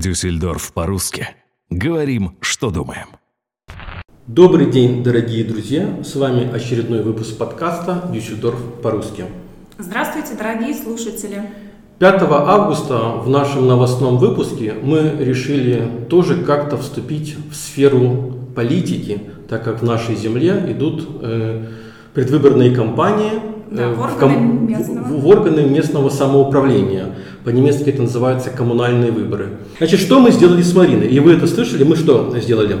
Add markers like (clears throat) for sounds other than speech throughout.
Дюссельдорф по-русски. Говорим, что думаем. Добрый день, дорогие друзья! С вами очередной выпуск подкаста «Дюссельдорф по-русски». Здравствуйте, дорогие слушатели! 5 августа в нашем новостном выпуске мы решили тоже как-то вступить в сферу политики, так как в нашей земле идут э, предвыборные кампании Да, э, в органы ком- местного. в- в органы местного самоуправления. По-немецки это называется коммунальные выборы. Значит, что мы сделали с Мариной? И вы это слышали? Мы что сделали?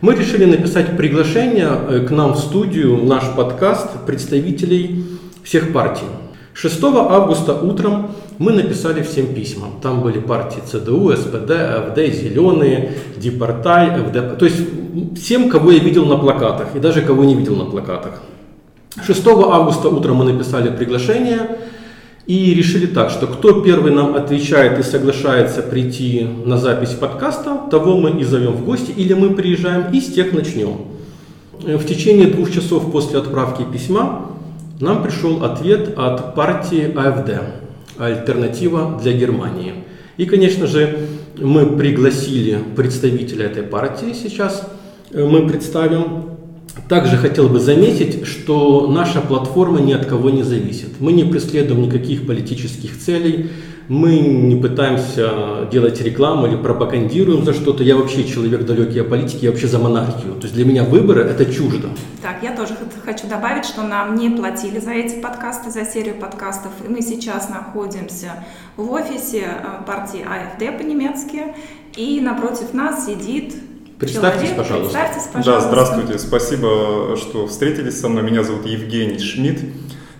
Мы решили написать приглашение э, к нам в студию, в наш подкаст представителей всех партий. 6 августа утром мы написали всем письма. Там были партии ЦДУ, СПД, АФД, Зеленые, Депортай, ФДП. То есть всем, кого я видел на плакатах и даже кого не видел на плакатах. 6 августа утром мы написали приглашение и решили так, что кто первый нам отвечает и соглашается прийти на запись подкаста, того мы и зовем в гости, или мы приезжаем и с тех начнем. В течение двух часов после отправки письма нам пришел ответ от партии АФД «Альтернатива для Германии». И, конечно же, мы пригласили представителя этой партии сейчас, э, мы представим. Также хотел бы заметить, что наша платформа ни от кого не зависит. Мы не преследуем никаких политических целей, мы не пытаемся делать рекламу или пропагандируем за что-то. Я вообще человек далекий от политики, я вообще за монархию. То есть для меня выборы это чуждо. Так, я тоже хочу добавить, что нам не платили за эти подкасты, за серию подкастов. И мы сейчас находимся в офисе э, партии АФД по-немецки. И напротив нас сидит Представьтесь, человек. пожалуйста. Представьтесь, Да, пожалуйста. здравствуйте, спасибо, что встретились со мной. Меня зовут Евгений Шмидт.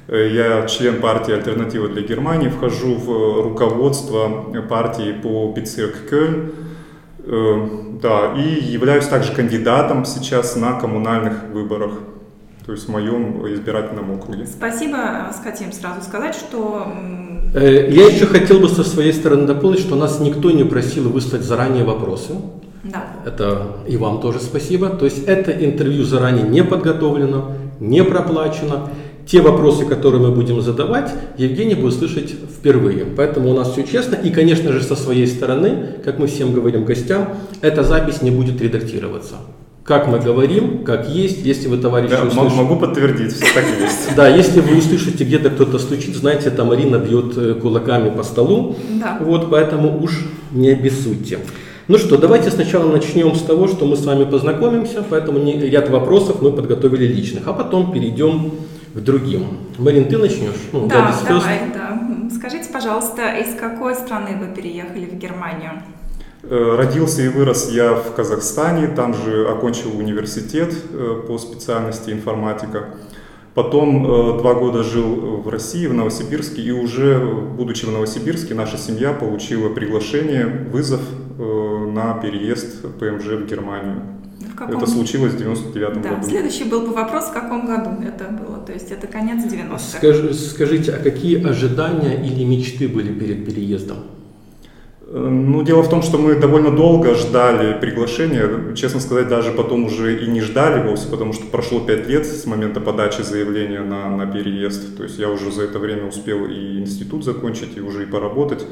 Э, Я член партии «Альтернатива для Германии», вхожу в э, руководство партии по Безирк Кёльн. Э, Да, и являюсь также кандидатом сейчас на коммунальных выборах, то есть в моем избирательном округе. Спасибо. Хотим сразу сказать, что Я еще хотел бы со своей стороны дополнить, что нас никто не просил выслать заранее вопросы. Да, Это и вам тоже спасибо. То есть это интервью заранее не подготовлено, не проплачено. Те вопросы, которые мы будем задавать, Евгений будет слышать впервые. Поэтому у нас все честно. И, конечно же, со своей стороны, как мы всем говорим гостям, эта запись не будет редактироваться. Как мы говорим, как есть, если вы, товарищи, Да, услышите- могу подтвердить, все так и есть. Да, если вы услышите, где-то кто-то стучит, знаете, там Марина бьет э, кулаками по столу. Да. Вот, поэтому уж не обессудьте. Ну что, давайте сначала начнем с того, что мы с вами познакомимся, поэтому не- ряд вопросов мы подготовили личных, а потом перейдем к другим. Марин, ты начнешь? Ну, да, давай, да. Скажите, пожалуйста, из какой страны вы переехали в Германию? Э, Родился и вырос я в Казахстане, там же окончил университет э, по специальности информатика. Потом э, два года жил в России, в Новосибирске, и уже, будучи в Новосибирске, наша семья получила приглашение, вызов на переезд ПМЖ в Германию. В каком- Это случилось в 99 Да, году. следующий был бы вопрос, в каком году это было. То есть это конец 90-х. Скажи- скажите, а какие ожидания или мечты были перед переездом? Э, Ну, дело в том, что мы довольно долго ждали приглашения. Честно сказать, даже потом уже и не ждали вовсе, потому что прошло пять лет с момента подачи заявления на, на переезд. То есть я уже за это время успел и институт закончить, и уже и поработать.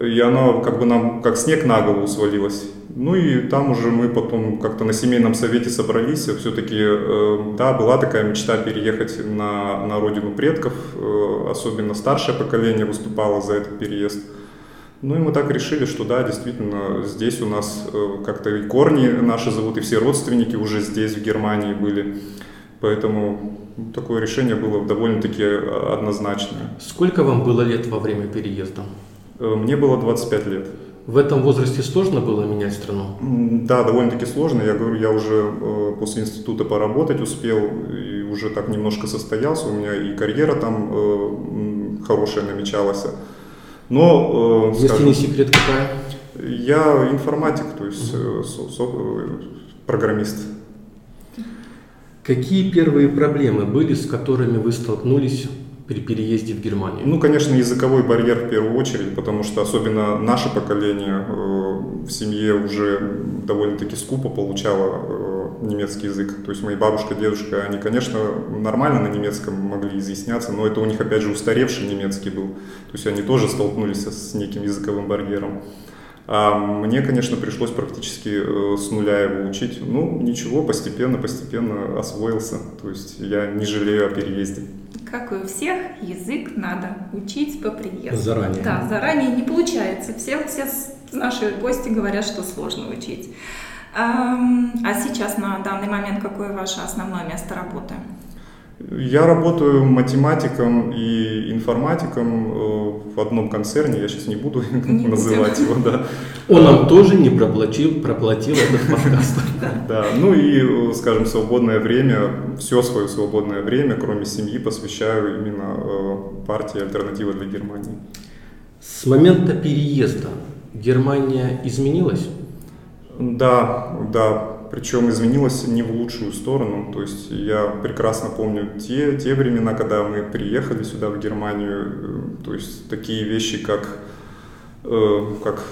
И оно как бы нам как снег на голову свалилось. Ну и там уже мы потом как-то на семейном совете собрались. Все-таки, э, да, была такая мечта переехать на, на родину предков. Э, особенно старшее поколение выступало за этот переезд. Ну и мы так решили, что да, действительно, здесь у нас э, как-то и корни наши зовут, и все родственники уже здесь, в Германии были. Поэтому ну, такое решение было довольно-таки э, однозначное. Сколько вам было лет во время переезда? Э, Мне было 25 лет. В этом возрасте сложно было менять страну? Да, довольно-таки сложно. Я говорю, я уже э, после института поработать успел и уже так немножко состоялся. У меня и карьера там э, хорошая намечалась. Но, Если скажем, не секрет, какая? Я информатик, то есть со- со- э, программист. Какие первые проблемы были, с которыми вы столкнулись при переезде в Германию? Ну, конечно, языковой барьер в первую очередь, потому что особенно наше поколение э, в семье уже довольно-таки скупо получало э, немецкий язык. То есть мои бабушка, дедушка, они, конечно, нормально на немецком могли изъясняться, но это у них, опять же, устаревший немецкий был. То есть они тоже столкнулись с неким языковым барьером. А мне, конечно, пришлось практически э, с нуля его учить. Ну, ничего, постепенно, постепенно освоился. То есть я не жалею о переезде. Как и у всех, язык надо учить по приезду. Заранее. Да, заранее не получается. Все, все наши гости говорят, что сложно учить. А сейчас на данный момент какое ваше основное место работы? Я работаю математиком и информатиком э, в одном концерне, я сейчас не буду (laughs) не называть его, да. Он нам тоже не проплатил, проплатил этот подкаст. (laughs) Да, ну и, э, скажем, свободное время, все свое свободное время, кроме семьи, посвящаю именно э, партии «Альтернатива для Германии». С момента переезда Германия изменилась? Да, да, причем изменилось не в лучшую сторону. То есть я прекрасно помню те, те времена, когда мы приехали сюда, в Германию, э, то есть такие вещи, как, э, как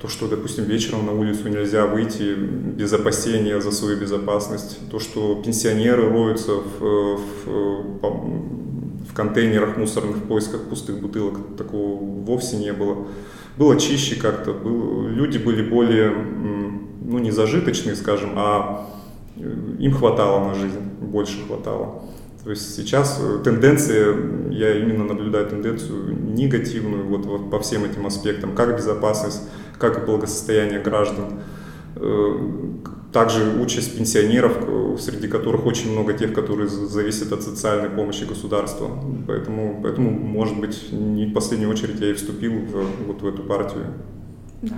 то, что, допустим, вечером на улицу нельзя выйти без опасения за свою безопасность, то, что пенсионеры роются в, в, в контейнерах мусорных в поисках пустых бутылок, такого вовсе не было. Было чище как-то, был, люди были более ну, не зажиточные, скажем, а э, им хватало на жизнь, больше хватало. То есть сейчас э, тенденция, я именно наблюдаю тенденцию негативную вот, вот по всем этим аспектам, как безопасность, как благосостояние граждан, э, также участь пенсионеров, среди которых очень много тех, которые зависят от социальной помощи государства. Поэтому, поэтому может быть, не в последнюю очередь я и вступил в, вот в эту партию. Да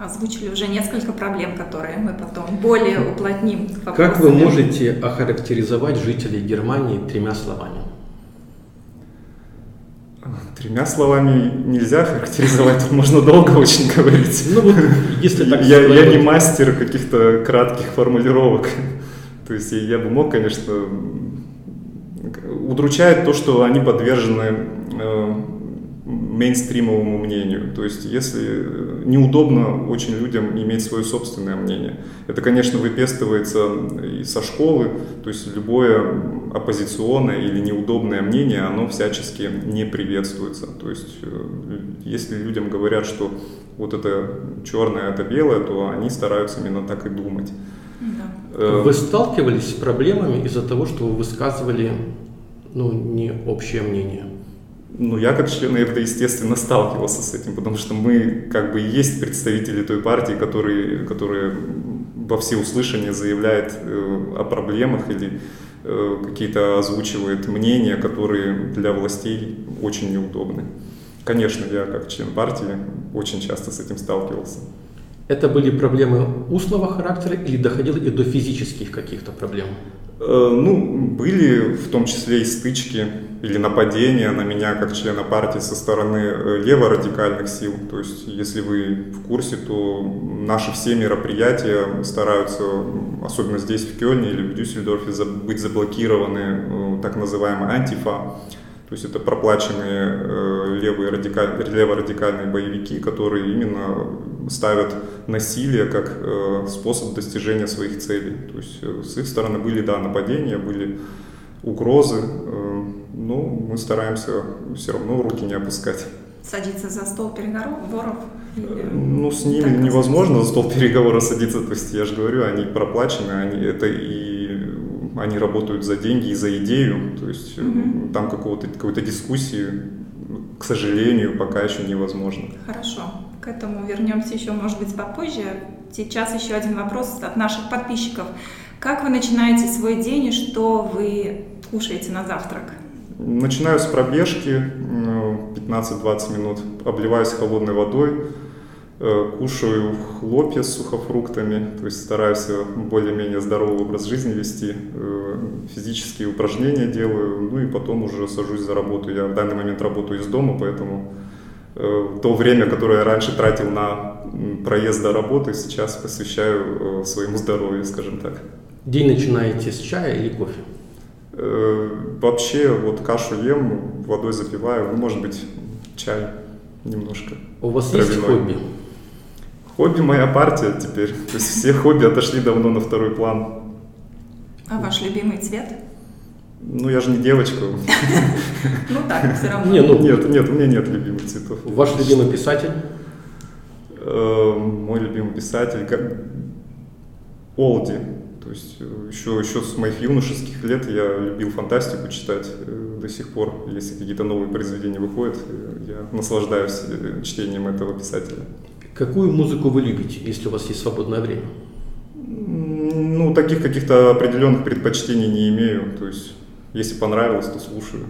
озвучили уже несколько проблем, которые мы потом более уплотним. Как вы можете охарактеризовать жителей Германии тремя словами? Тремя словами нельзя характеризовать, тут можно долго очень говорить. Ну вот, если так я, я не мастер каких-то кратких формулировок. То есть я бы мог, конечно, удручает то, что они подвержены э, мейнстримовому мнению. То есть, если э, неудобно очень людям иметь свое собственное мнение. Это, конечно, выпестывается и со школы, то есть любое оппозиционное или неудобное мнение, оно всячески не приветствуется. То есть, э, если людям говорят, что вот это черное, это белое, то они стараются именно так и думать. Да. Э, вы сталкивались с проблемами из-за того, что вы высказывали ну, не общее мнение? Ну, я как член ЭФД, естественно, сталкивался с этим, потому что мы как бы есть представители той партии, которые, которые во всеуслышание заявляет э, о проблемах или э, какие-то озвучивает мнения, которые для властей очень неудобны. Конечно, я как член партии очень часто с этим сталкивался. Это были проблемы устного характера или доходило и до физических каких-то проблем? Э, ну, были в том числе и стычки или нападения на меня как члена партии со стороны э, леворадикальных сил. То есть, если вы в курсе, то наши все мероприятия стараются, особенно здесь, в Кёльне или в Дюссельдорфе, быть заблокированы э, так называемой антифа. То есть это проплаченные левые радикаль... леворадикальные боевики, которые именно ставят насилие как э, способ достижения своих целей. То есть э, с их стороны были, да, нападения, были угрозы, э, но мы стараемся все равно руки не опускать. Садиться за стол переговоров? Ну, с ними невозможно за стол переговоров садиться. То есть, я же говорю, они проплачены, они это и они работают за деньги и за идею. То есть, угу. там какого-то, какой-то дискуссии, к сожалению, пока еще невозможно. Хорошо. К этому вернемся еще, может быть, попозже. Сейчас еще один вопрос от наших подписчиков. Как вы начинаете свой день и что вы кушаете на завтрак? Начинаю с пробежки, 15-20 минут, обливаюсь холодной водой, э, кушаю хлопья с сухофруктами, то есть стараюсь более-менее здоровый образ жизни вести, э, физические упражнения делаю, ну и потом уже сажусь за работу. Я в данный момент работаю из дома, поэтому Э, то время, которое я раньше тратил на проезд до работы, сейчас посвящаю э, своему здоровью, скажем так. День начинаете с чая или кофе? Э, вообще, вот кашу ем, водой запиваю, ну, может быть, чай немножко. У вас травяной. есть хобби? Хобби моя партия теперь. То есть все хобби отошли давно на второй план. А ваш любимый цвет? Ну, я же не девочка. Ну так, все равно. Не, ну, нет, нет, у меня нет любимых цветов. Ваш любимый писатель? Э, мой любимый писатель Олди. То есть еще, еще с моих юношеских лет я любил фантастику читать до сих пор. Если какие-то новые произведения выходят, я наслаждаюсь чтением этого писателя. Какую музыку вы любите, если у вас есть свободное время? Ну, таких каких-то определенных предпочтений не имею. То есть, если понравилось, то слушаю.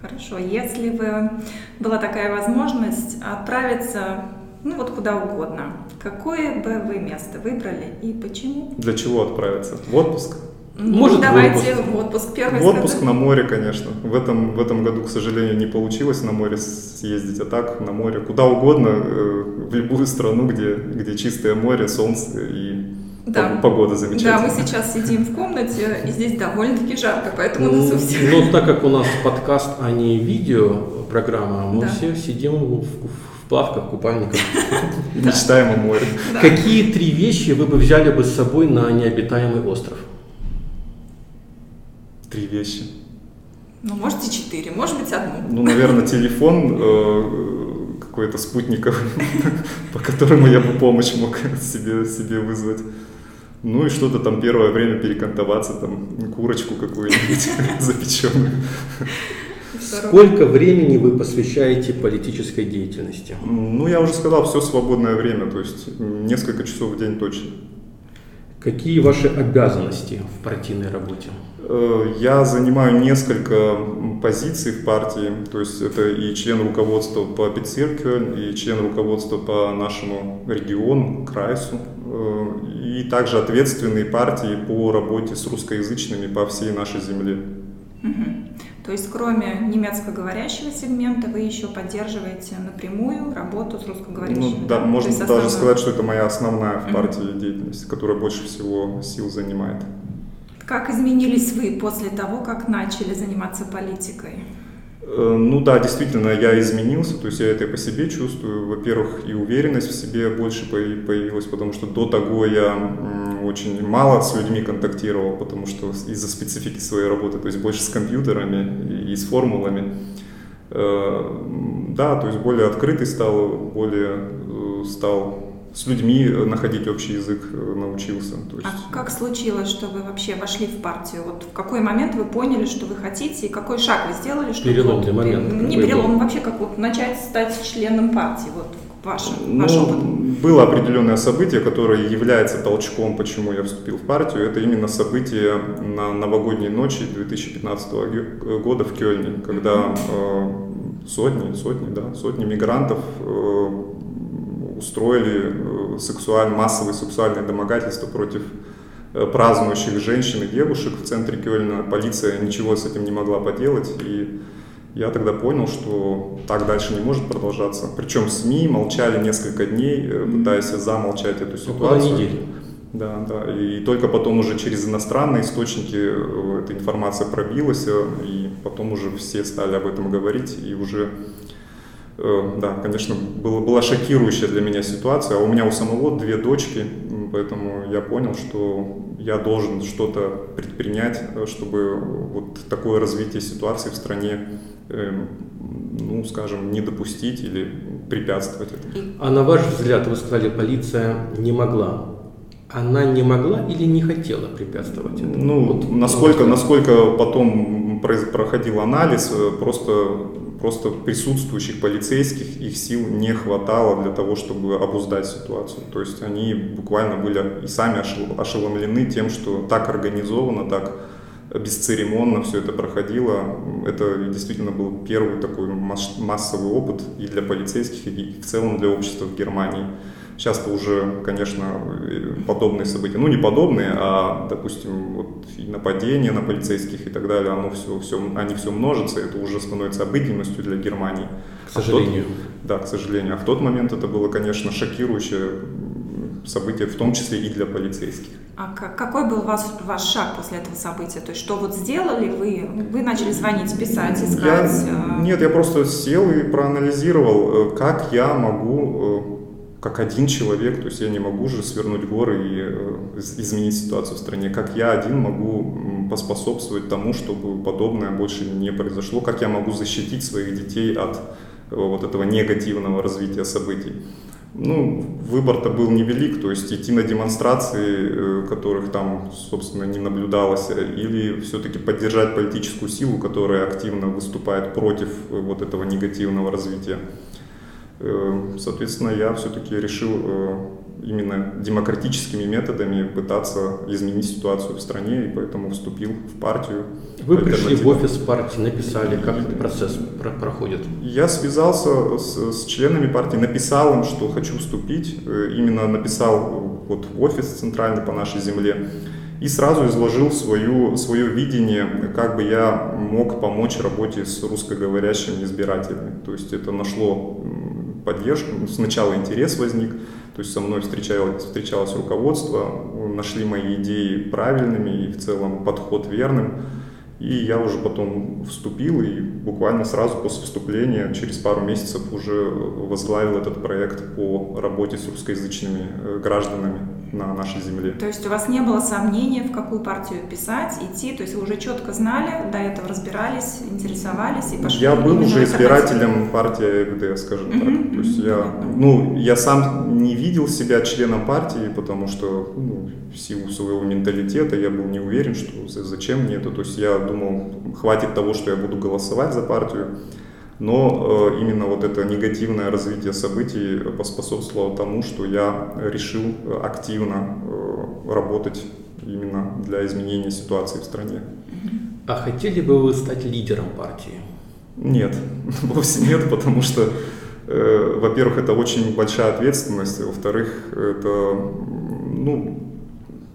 Хорошо. Если бы была такая возможность отправиться, ну вот куда угодно, какое бы вы место выбрали и почему? Для чего отправиться? В отпуск? Ну, Может, давайте в отпуск, в отпуск первый В отпуск сказать. на море, конечно. В этом, в этом году, к сожалению, не получилось на море съездить, а так на море. Куда угодно, э, в любую страну, где, где чистое море, солнце и да. погода замечательная. Да, мы сейчас сидим в комнате, и здесь довольно-таки жарко, поэтому у нас у всех... Но так как у нас подкаст, а не видео программа, мы да. все сидим в, в плавках, купальниках. (laughs) Мечтаем о море. Какие три вещи вы бы взяли бы с собой на необитаемый остров? Три вещи. Ну, можете четыре, может быть, одну. Ну, наверное, телефон э, какой-то спутниковый, (laughs) по которому я бы помощь мог себе, себе вызвать. Ну и что-то там первое время перекантоваться, там курочку какую-нибудь (laughs) запеченную. Сколько времени вы посвящаете политической деятельности? Ну, я уже сказал, все свободное время, то есть несколько часов в день точно. Какие ваши обязанности в партийной работе? Э, я занимаю несколько позиций в партии, то есть это и член руководства по Безиркёльн, и член руководства по нашему региону, Крайсу, э, и также ответственные партии по работе с русскоязычными по всей нашей земле. То есть кроме немецкоговорящего сегмента вы еще поддерживаете напрямую работу с русскоговорящими? Ну, да, да? можно даже сказать, что это моя основная в партии mm деятельность, которая больше всего сил занимает. Как изменились вы после того, как начали заниматься политикой? Э, ну да, действительно, я изменился, то есть я это по себе чувствую. Во-первых, и уверенность в себе больше появилась, потому что до того я очень мало с людьми контактировал, потому что из-за специфики своей работы, то есть больше с компьютерами и с формулами. Э, да, то есть более открытый стал, более э, стал с людьми э, находить общий язык научился. То есть... А как случилось, что вы вообще вошли в партию? Вот в какой момент вы поняли, что вы хотите, и какой шаг вы сделали, чтобы переломный вот, момент? Не перелом, был? вообще как вот начать стать членом партии, вот ваш, ну, ваш опыт? Было определенное событие, которое является толчком, почему я вступил в партию. Это именно событие на новогодней ночи 2015 года в Кёльне, когда э, сотни, сотни, да, сотни мигрантов э, устроили э, сексуаль, массовые сексуальные домогательства против э, празднующих женщин и девушек в центре Кёльна. Полиция ничего с этим не могла поделать, и я тогда понял, что так дальше не может продолжаться. Причем СМИ молчали несколько дней, э, пытаясь замолчать эту ситуацию. Около недели. Да, да. И только потом уже через иностранные источники эта информация пробилась, и потом уже все стали об этом говорить, и уже Э, да, конечно, было, была шокирующая для меня ситуация. А у меня у самого две дочки, поэтому я понял, что я должен что-то предпринять, э, чтобы вот такое развитие ситуации в стране, эм, ну, скажем, не допустить или препятствовать этому. А на ваш взгляд, вы сказали, полиция не могла она не могла или не хотела препятствовать этому? Ну, вот, насколько, насколько потом проходил анализ, э, просто просто присутствующих полицейских их сил не хватало для того, чтобы обуздать ситуацию. То есть они буквально были и сами ошеломлены тем, что так организовано, так бесцеремонно все это проходило. Это действительно был первый такой массовый опыт и для полицейских, и в целом для общества в Германии. Сейчас-то уже, конечно, подобные события, ну не подобные, а, допустим, вот и нападения на полицейских и так далее, оно все, все, они все множатся, это уже становится обыденностью для Германии. К сожалению. А тот, да, к сожалению. А в тот момент это было, конечно, шокирующее событие, в том числе и для полицейских. А какой был ваш, ваш шаг после этого события? То есть что вот сделали вы? Вы начали звонить, писать, искать? Я, э? нет, я просто сел и проанализировал, э, как я могу э, как один человек, то есть я не могу же свернуть горы и э, изменить ситуацию в стране, как я один могу поспособствовать тому, чтобы подобное больше не произошло, как я могу защитить своих детей от э, вот этого негативного развития событий. Ну, выбор-то был невелик, то есть идти на демонстрации, э, которых там, собственно, не наблюдалось, или все-таки поддержать политическую силу, которая активно выступает против вот этого негативного развития. Э, соответственно, я все-таки решил именно демократическими методами пытаться изменить ситуацию в стране, и поэтому вступил в партию. Вы пришли в офис партии, написали, как этот процесс проходит? Я связался с, с членами партии, написал им, что хочу вступить, э, именно написал вот офис центральный по нашей земле, и сразу изложил свою, свое видение, как бы я мог помочь работе с русскоговорящими избирателями. То есть это нашло поддержку, сначала интерес возник, то есть со мной встречалось, встречалось руководство, нашли мои идеи правильными и в целом подход верным. И я уже потом вступил и буквально сразу после вступления, через пару месяцев уже возглавил этот проект по работе с русскоязычными э, гражданами на нашей земле. То есть у вас не было сомнения, в какую партию писать, идти, то есть вы уже четко знали, до этого разбирались, интересовались и пошли? Я был уже избирателем партии АФД, скажем mm-hmm. так. То есть я, ну, я сам не видел себя членом партии, потому что ну, в силу своего менталитета я был не уверен, что зачем мне это. То есть я думал, хватит того, что я буду голосовать за партию. Но э, именно вот это негативное развитие событий поспособствовало тому, что я решил активно э, работать именно для изменения ситуации в стране. А хотели бы вы стать лидером партии? Нет, (laughs) вовсе нет, потому что, э, во-первых, это очень большая ответственность, во-вторых, это, ну,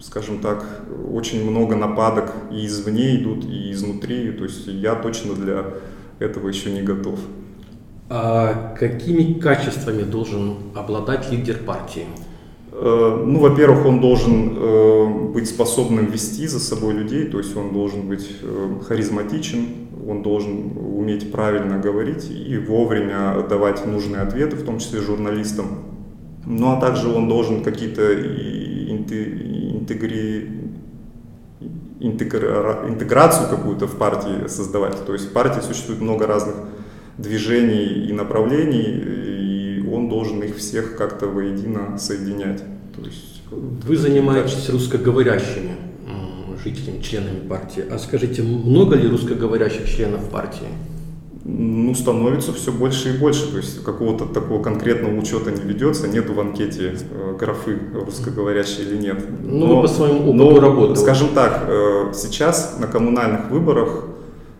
скажем так, очень много нападок и извне идут, и изнутри, то есть я точно для этого еще не готов. А какими качествами должен обладать лидер партии? Э, ну, во-первых, он должен э, быть способным вести за собой людей, то есть он должен быть э, харизматичен, он должен уметь правильно говорить и вовремя давать нужные ответы, в том числе журналистам. Ну, а также он должен какие-то интегри... интегра... интеграцию какую-то в партии создавать. То есть в партии существует много разных движений и направлений, и он должен их всех как-то воедино соединять. То есть, Вы занимаетесь так. русскоговорящими жителями, членами партии. А скажите, много ли русскоговорящих членов партии? Ну, становится все больше и больше. То есть какого-то такого конкретного учета не ведется, нет в анкете э, графы русскоговорящие или нет. Ну, но, по своему опыту но, работы. Скажем так, э, сейчас на коммунальных выборах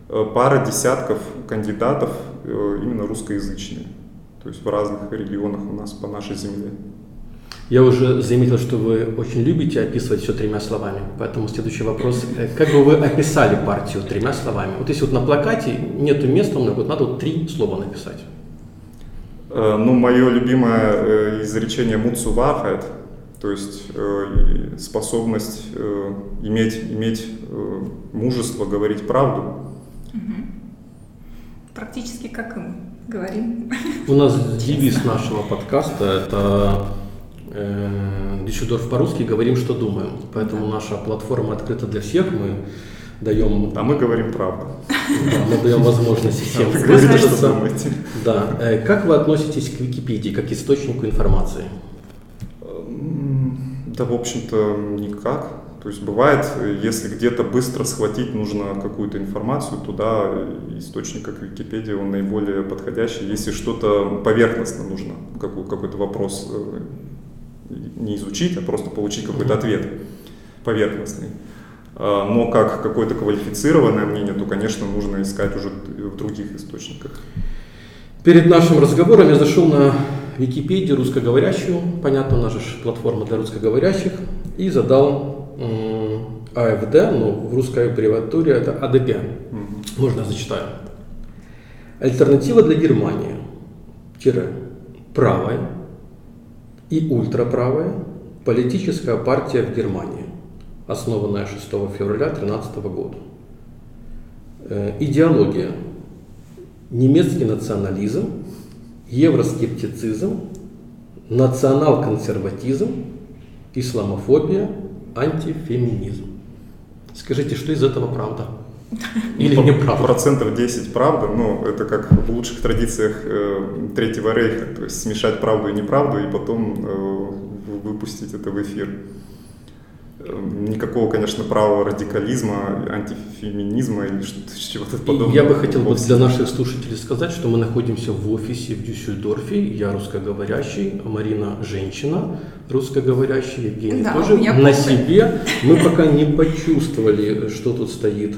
э, пара десятков кандидатов э, именно русскоязычные. То есть в разных регионах у нас по нашей земле. Я уже заметил, что вы очень любите описывать все тремя словами, поэтому следующий вопрос. Э, как бы вы описали партию тремя словами? Вот если вот на плакате нету места, вот надо вот три слова написать. Э, ну, мое любимое э, изречение «муцу вафет», то есть способность иметь, иметь мужество говорить правду. Практически как мы говорим. У нас девиз нашего подкаста – это Дюссельдорф по-русски говорим, что думаем. Поэтому наша платформа открыта для всех. Мы даем... А мы говорим правду. Да, мы даем (laughs) возможность всем высказаться. Да. Э, как вы относитесь к Википедии, как источнику информации? Да, в общем-то, никак. То есть бывает, если где-то быстро схватить нужно какую-то информацию, туда источник как Википедия, он наиболее подходящий. Если что-то поверхностно нужно, какой-то вопрос э, не изучить, а просто получить какой-то ответ поверхностный. А, но как какое-то квалифицированное мнение, то, конечно, нужно искать уже в других источниках. Перед нашим разговором я зашел на Википедию русскоговорящую, понятно, у нас же платформа для русскоговорящих, и задал АФД, ну, в русской аббревиатуре это АДГ. Угу. Можно я зачитаю. Альтернатива для Германии. Тире. Правая и ультраправая политическая партия в Германии, основанная 6 февраля 2013 года. Э, идеология. Немецкий национализм, евроскептицизм, национал-консерватизм, исламофобия, антифеминизм. Скажите, что из этого правда? Или Ну, неправда? Процентов 10 правда, но это как в лучших традициях э, Третьего Рейха, то есть смешать правду и неправду и потом э, выпустить это в эфир. Э, Никакого, конечно, правого радикализма, антифеминизма или что- чего-то И подобного. Я бы хотел вот вовсе для наших слушателей сказать, что мы находимся в офисе в Дюссельдорфе. Я русскоговорящий, Марина женщина русскоговорящая, Евгений Да, тоже. На полный. себе мы пока не почувствовали, что тут стоит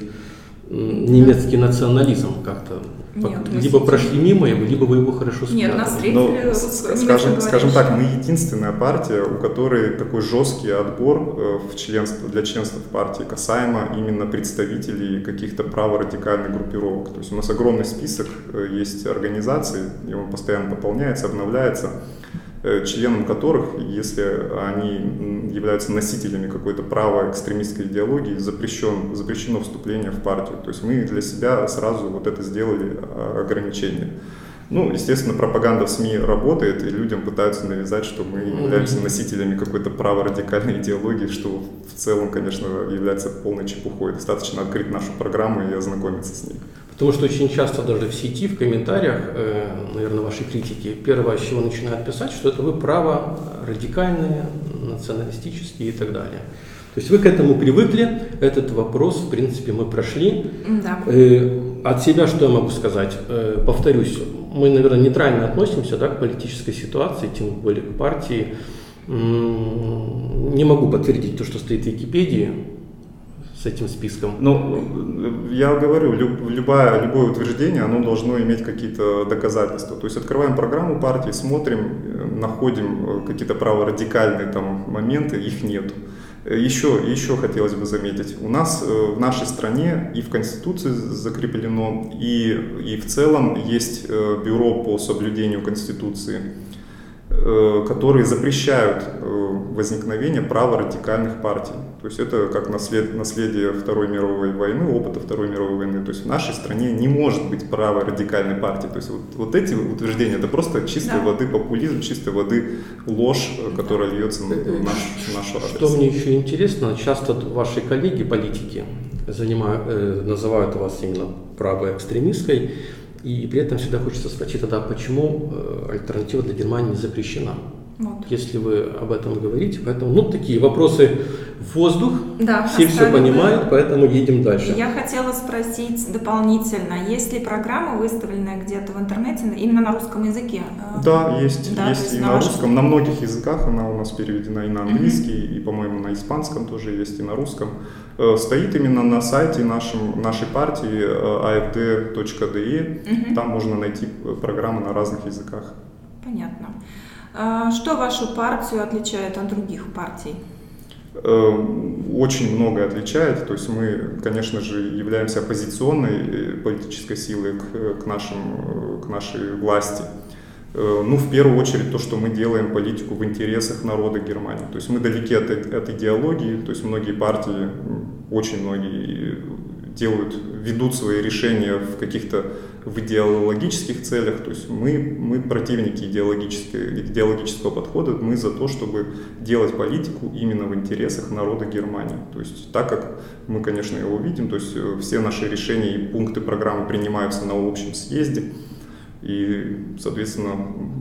немецкий национализм как-то. Нет, либо прошли мимо его, либо вы его хорошо спрятали. Нет, нас встретили с скажем, скажем так, мы единственная партия, у которой такой жесткий отбор э, в членство, для членства в партии касаемо именно представителей каких-то праворадикальных группировок. То есть у нас огромный список э, есть организаций, и он постоянно пополняется, обновляется, э, членам которых, если они являются носителями какой-то правоэкстремистской идеологии, запрещен, запрещено вступление в партию. То есть мы для себя сразу вот это сделали а, ограничение. Ну, естественно, пропаганда в СМИ работает, и людям пытаются навязать, что мы являемся носителями какой-то праворадикальной идеологии, что в целом, конечно, является полной чепухой. Достаточно открыть нашу программу и ознакомиться с ней. Потому что очень часто даже в сети, в комментариях, э, наверное, ваши критики, первое, с чего начинают писать, что это вы право радикальные, националистические и так далее. То есть вы к этому привыкли, этот вопрос, в принципе, мы прошли. Да. Э, От себя что я могу сказать? Э, Повторюсь, мы, наверное, нейтрально относимся да, к политической ситуации, тем более к партии. Не могу подтвердить то, что стоит в Википедии с этим списком. Ну, э, я говорю, люб- любое, любое утверждение, оно должно иметь какие-то доказательства. То есть открываем программу партии, смотрим, э, находим э, какие-то праворадикальные там моменты, их нет. Еще, еще хотелось бы заметить, у нас э, в нашей стране и в Конституции закреплено, и, и в целом есть э, бюро по соблюдению Конституции, э, которые запрещают э, возникновение права радикальных партий. То есть это как наслед- наследие Второй мировой войны, опыта Второй мировой войны. То есть в нашей стране не может быть права радикальной партии. То есть вот, вот эти утверждения это просто чистой Да. воды популизм, чистой воды ложь, э, которая льется на в наш, в наш адрес. Что мне еще интересно, часто ваши коллеги политики занимают, э, называют вас именно правой экстремистской, и при этом всегда хочется спросить тогда, почему э, альтернатива для Германии не запрещена? Вот. Если вы об этом говорите, поэтому, ну, такие вопросы в воздух, Да, все все понимают, поэтому едем дальше. Я хотела спросить дополнительно, есть ли программа, выставленная где-то в интернете именно на русском языке? Да, есть, Да, есть есть и на на вашем- русском, на многих языках она у нас переведена и на английский, и, по-моему, на испанском тоже есть, и на русском. Э, Стоит именно на сайте нашем, нашей партии э, afd.de, Мгм. там можно найти э, программы на разных языках. Понятно. А, Что вашу партию отличает от других партий? Э, Очень многое отличает, то есть мы, конечно же, являемся оппозиционной э, политической силой к, к, нашим, э, к нашей власти. Э, Ну, в первую очередь, то, что мы делаем политику в интересах народа Германии. То есть мы далеки от, от идеологии, то есть многие партии, очень многие делают, ведут свои решения в каких-то в идеологических целях. То есть мы, мы противники идеологического подхода, мы за то, чтобы делать политику именно в интересах народа Германии. То есть так как мы, конечно, его видим, то есть э, все наши решения и пункты программы принимаются на общем съезде, и, соответственно,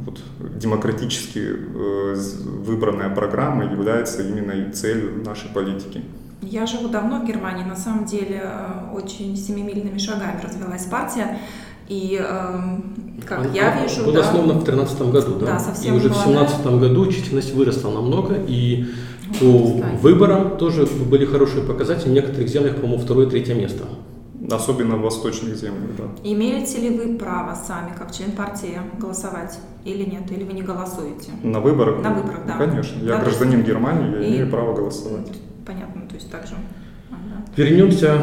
вот, демократически э, выбранная программа является именно и целью нашей политики. Я живу давно в Германии, на самом деле э, очень семимильными шагами развилась партия. И эм, как Она я вижу, Была да, основана в 2013 году, да? Да, совсем И уже в молодая. 2017 году численность выросла намного, и по Кстати. выборам тоже были хорошие показатели. В некоторых землях, по-моему, второе, третье место. Особенно в восточных землях, да. имеете ли вы право сами, как член партии, голосовать или нет, или вы не голосуете? На выборах? На выборах, да. Конечно. Я Да, гражданин Германии, я И- имею право голосовать. Понятно, то есть также. Ага. Вернемся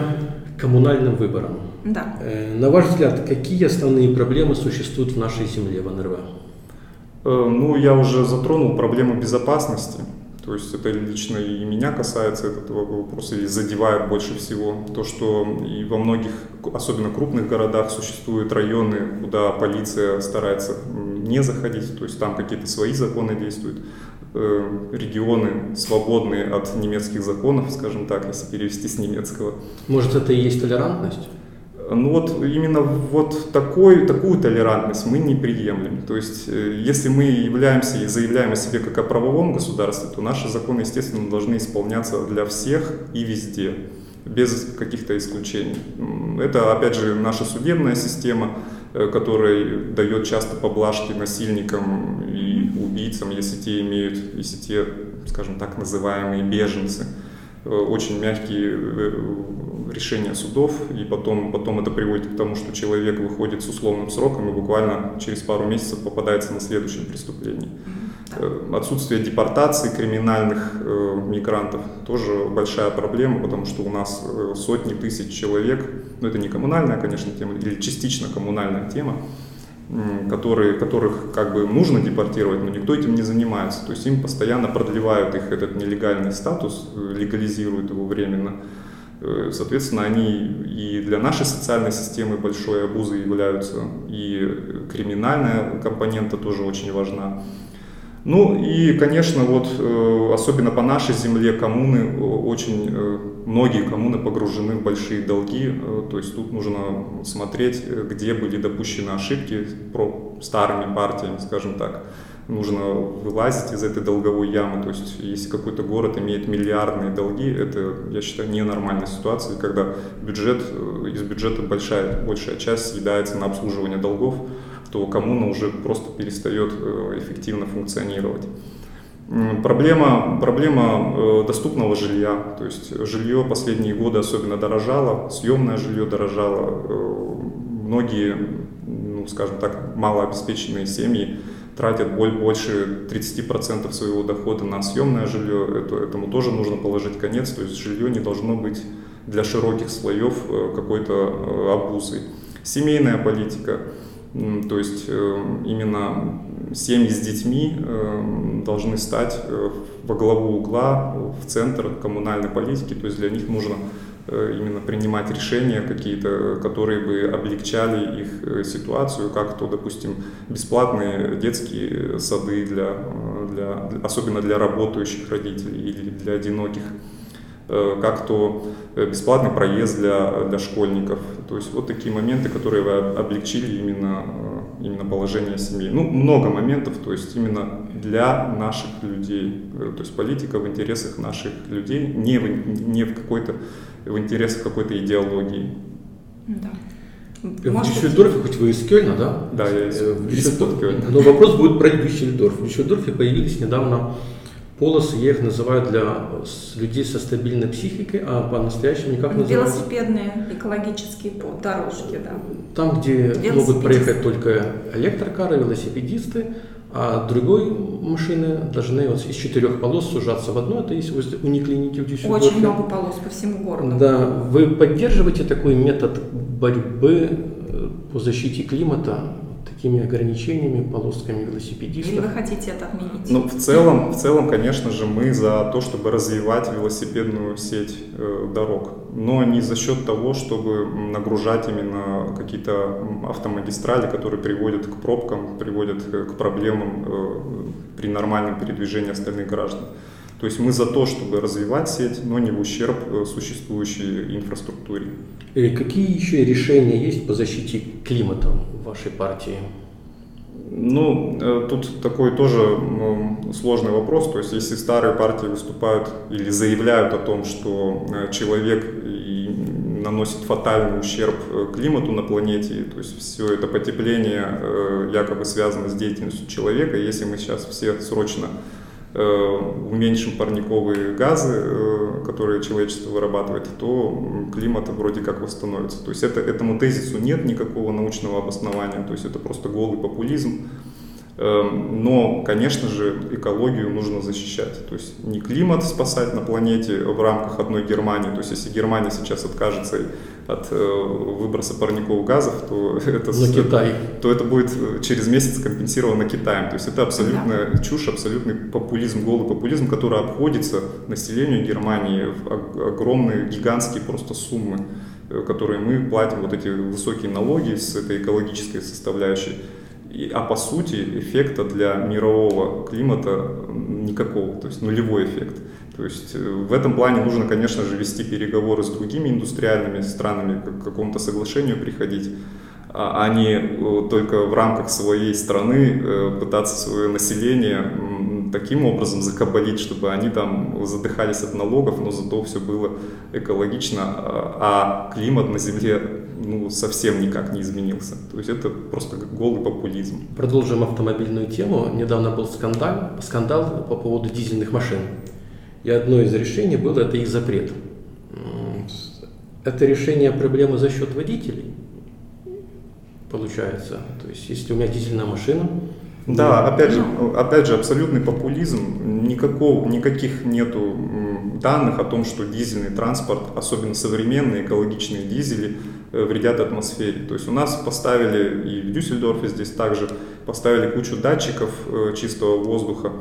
к коммунальным выборам. Да. Э, На ваш взгляд, какие основные проблемы существуют в нашей земле, в НРВ? Э, Ну, я уже затронул проблему безопасности. То есть это лично и меня касается этого вопроса и задевает больше всего. То, что и во многих, особенно крупных городах, существуют районы, куда полиция старается не заходить, то есть там какие-то свои законы действуют. Регионы свободные от немецких законов, скажем так, если перевести с немецкого. Может, это и есть толерантность? Ну вот именно вот такой, такую толерантность мы не приемлем. То есть э, если мы являемся и заявляем о себе как о правовом государстве, то наши законы, естественно, должны исполняться для всех и везде, без каких-то исключений. Это, опять же, наша судебная система, э, которая дает часто поблажки насильникам и убийцам, если те имеют, если те, скажем так, называемые беженцы, э, очень мягкие решения судов, и потом, потом это приводит к тому, что человек выходит с условным сроком и буквально через пару месяцев попадается на следующем преступлении. Э, отсутствие депортации криминальных э, мигрантов тоже большая проблема, потому что у нас э, сотни тысяч человек, ну это не коммунальная, конечно, тема, или частично коммунальная тема, которые, которых как бы нужно депортировать, но никто этим не занимается. То есть им постоянно продлевают их этот нелегальный статус, э, легализируют его временно. Э, соответственно, они и для нашей социальной системы большой обузой являются, и криминальная компонента тоже очень важна. Ну и, конечно, вот э, особенно по нашей земле коммуны, очень многие коммуны погружены в большие долги, то есть тут нужно смотреть, где были допущены ошибки про старыми партиями, скажем так нужно вылазить из этой долговой ямы. То есть, если какой-то город имеет миллиардные долги, это, я считаю, ненормальная ситуация, когда бюджет, э, из бюджета большая, большая часть съедается на обслуживание долгов, то коммуна уже просто перестает э, эффективно функционировать. Проблема, проблема э, доступного жилья, то есть жилье последние годы особенно дорожало, съемное жилье дорожало, многие, ну, скажем так, малообеспеченные семьи тратят больше 30% своего дохода на съемное жилье, это, этому тоже нужно положить конец, то есть жилье не должно быть для широких слоев э, какой-то э, обузой. Семейная политика, то есть э, именно семьи с детьми должны стать во главу угла, в центр коммунальной политики, то есть для них нужно Э, именно принимать решения какие-то, которые бы облегчали их э, ситуацию, как то, допустим, бесплатные детские сады для, э, для особенно для работающих родителей или для одиноких, как то бесплатный проезд для, для школьников. То есть вот такие моменты, которые облегчили именно, именно положение семьи. Ну, много моментов, то есть именно для наших людей. То есть политика в интересах наших людей, не в, не в какой-то в интересах какой-то идеологии. Да. В Дюссельдорфе, хоть вы из Кёльна, да? Да, я из, э, из Кёльна. Но вопрос будет про Дюссельдорф. В Дюссельдорфе появились недавно полосы, я их называю для людей со стабильной психикой, а по-настоящему никак называются? Велосипедные экологические дорожки, да. Там, где могут проехать только электрокары, велосипедисты, а другой машины должны вот из четырех полос сужаться в одну. Это есть возле униклиники в Дюссельдорфе. Очень много полос по всему городу. Да. Вы поддерживаете такой метод борьбы э, по защите климата такими ограничениями, полосками велосипедистов. Или вы хотите это отменить? Ну, в целом, в целом, конечно же, мы за то, чтобы развивать велосипедную сеть э, дорог, но не за счет того, чтобы нагружать именно какие-то автомагистрали, которые приводят к пробкам, приводят к проблемам э, при нормальном передвижении остальных граждан. То есть мы за то, чтобы развивать сеть, но не в ущерб э, существующей инфраструктуре. И какие еще решения есть по защите климата в вашей партии? Ну, э, тут такой тоже сложный вопрос. То есть, если старые партии выступают или заявляют о том, что э, человек наносит фатальный ущерб климату на планете, то есть все это потепление якобы связано с деятельностью человека. Если мы сейчас все срочно уменьшим парниковые газы, э, которые человечество вырабатывает, то климат вроде как восстановится. То есть это, этому тезису нет никакого научного обоснования, то есть это просто голый популизм. Эм, но, конечно же, экологию нужно защищать. То есть не климат спасать на планете в рамках одной Германии. То есть если Германия сейчас откажется от э, выброса парниковых газов, то (laughs) это, на Китай. то это будет через месяц компенсировано Китаем. То есть это абсолютная да. чушь, абсолютный популизм, голый популизм, который обходится населению Германии в огромные, гигантские просто суммы, э, которые мы платим, вот эти высокие налоги с этой экологической составляющей. А по сути эффекта для мирового климата никакого, то есть нулевой эффект. То есть э, в этом плане нужно, конечно же, вести переговоры с другими индустриальными странами, к какому-то соглашению приходить, а, а не э, только в рамках своей страны э, пытаться свое население таким образом закабалить, чтобы они там задыхались от налогов, но зато все было экологично, а, а климат на Земле ну, совсем никак не изменился. То есть это просто голый популизм. Продолжим автомобильную тему. Недавно был скандал, скандал по поводу дизельных машин. И одно из решений было это их запрет. Это решение проблемы за счет водителей, получается. То есть, если у меня дизельная машина, да, опять же, опять же, абсолютный популизм. Никакого, никаких нету данных о том, что дизельный транспорт, особенно современные экологичные дизели, вредят атмосфере. То есть у нас поставили и в Дюссельдорфе здесь также поставили кучу датчиков э, чистого воздуха,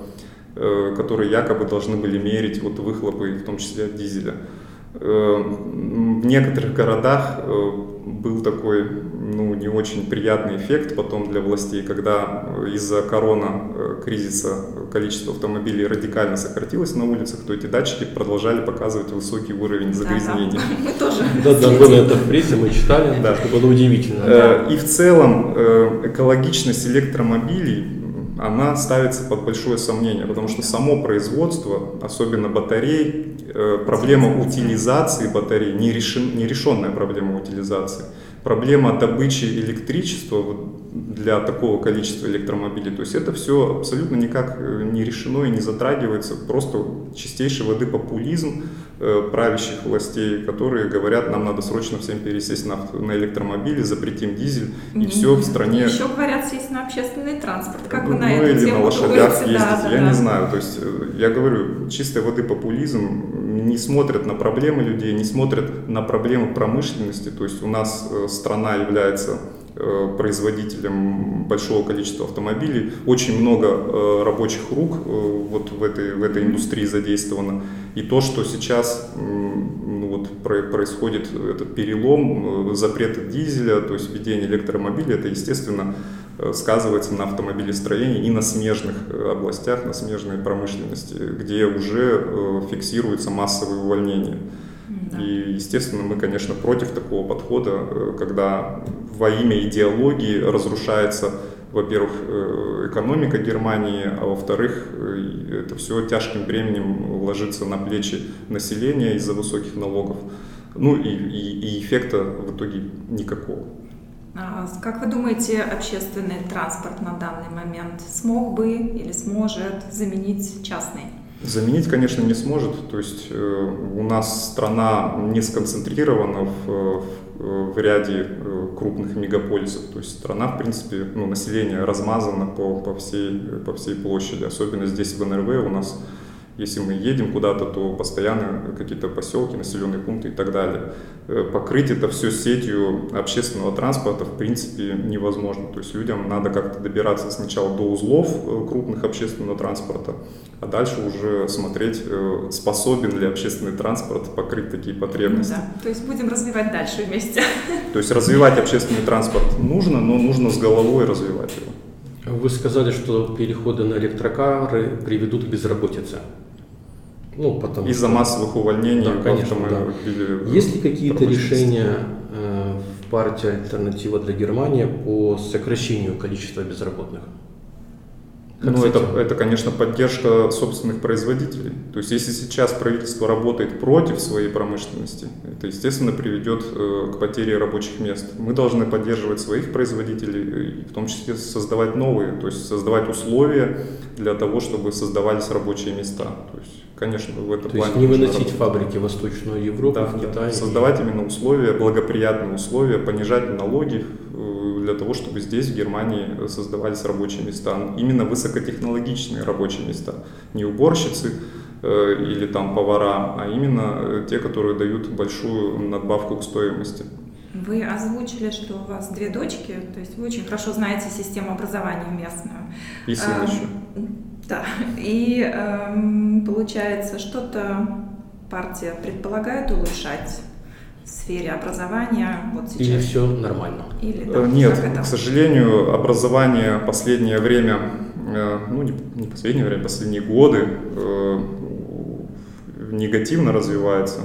Э, которые якобы должны были мерить вот выхлопы, в том числе от дизеля. Э, в некоторых городах э, был такой ну, не очень приятный эффект потом для властей, когда из-за корона кризиса количество автомобилей радикально сократилось на улицах, то эти датчики продолжали показывать высокий уровень загрязнений. Да, (laughs) да. Мы тоже. Да, да, было это в прессе, мы читали, да. что было удивительно. И в целом экологичность электромобилей она ставится под большое сомнение, потому что само производство, особенно батарей, э, проблема утилизации батарей, нерешенная проблема утилизации, проблема добычи электричества для такого количества электромобилей. То есть это все абсолютно никак э, не решено и не затрагивается. Просто чистейшей воды популизм правящих властей, которые говорят, нам надо срочно всем пересесть на, на электромобили, запретим дизель, и все в стране... Еще говорят сесть на общественный транспорт. Как вы ну, на эту или тему на лошадях думаете? ездить, да, я да. не знаю. То есть э, я говорю, чистой воды популизм, не смотрят на проблемы людей, не смотрят на проблемы промышленности. То есть у нас страна является Э, производителем большого количества автомобилей. Очень много э, рабочих рук э, вот в этой, в этой индустрии задействовано. И то, что сейчас ну, вот, происходит этот перелом, запреты дизеля, то есть введение электромобилей, это, естественно, сказывается на автомобилестроении и на смежных областях, на смежной промышленности, где уже фиксируется массовое увольнение. И, естественно, мы, конечно, против такого подхода, э, когда во имя идеологии разрушается, во-первых, э, экономика Германии, а во-вторых, э, это все тяжким бременем ложится на плечи населения из-за высоких налогов. Ну и, и, и эффекта в итоге никакого. А как вы думаете, общественный транспорт на данный момент смог бы или сможет заменить частный? Заменить, конечно, не сможет. То есть э, у нас страна не сконцентрирована в, в, в ряде э, крупных мегаполисов. То есть страна, в принципе, ну, население размазано по, по, всей, по всей площади. Особенно здесь в НРВ у нас если мы едем куда-то, то постоянно какие-то поселки, населенные пункты и так далее. Э, покрыть это все сетью общественного транспорта в принципе невозможно. То есть людям надо как-то добираться сначала до узлов э, крупных общественного транспорта, а дальше уже смотреть, э, способен ли общественный транспорт покрыть такие потребности. Ну да, то есть будем развивать дальше вместе. То есть развивать общественный транспорт нужно, но нужно с головой развивать его. Вы сказали, что переходы на электрокары приведут к безработице. Ну, потому Из-за что... массовых увольнений да, конечно, да. Есть ли какие-то решения э, в партии «Альтернатива для Германии» по сокращению количества безработных? Как ну, это, это, конечно, поддержка собственных производителей. То есть, если сейчас правительство работает против своей промышленности, это, естественно, приведет э, к потере рабочих мест. Мы должны поддерживать своих производителей, в том числе создавать новые, то есть создавать условия для того, чтобы создавались рабочие места. То есть, конечно, в этом То плане... есть не выносить фабрики в Восточную Европу, да, в Китай. Да. Создавать и... именно условия, благоприятные условия, понижать налоги э, для того, чтобы здесь, в Германии, создавались рабочие места. Именно высокотехнологичные рабочие места. Не уборщицы э, или там повара, а именно э, те, которые дают большую надбавку к стоимости. Вы озвучили, что у вас две дочки, то есть вы очень хорошо знаете систему образования местную. И сын а, еще. Да, и эм, получается, что-то партия предполагает улучшать в сфере образования вот сейчас? Или все нормально? Или, Э, да, Нет, как это? к сожалению, образование последнее время, э, ну не не последнее время, последние годы э, негативно развивается.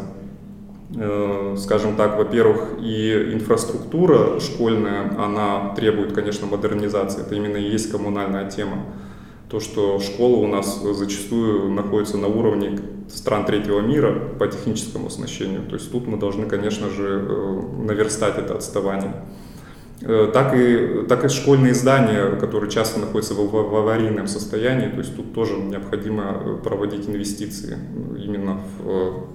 Э, Скажем так, во-первых, и инфраструктура школьная, она требует, конечно, модернизации. Это именно и есть коммунальная тема. То, что школа у нас зачастую находится на уровне стран третьего мира по техническому оснащению. То есть тут мы должны, конечно же, э, наверстать это отставание. Э, Так и, так и школьные здания, которые часто находятся в, в аварийном состоянии, то есть тут тоже необходимо э, проводить инвестиции именно в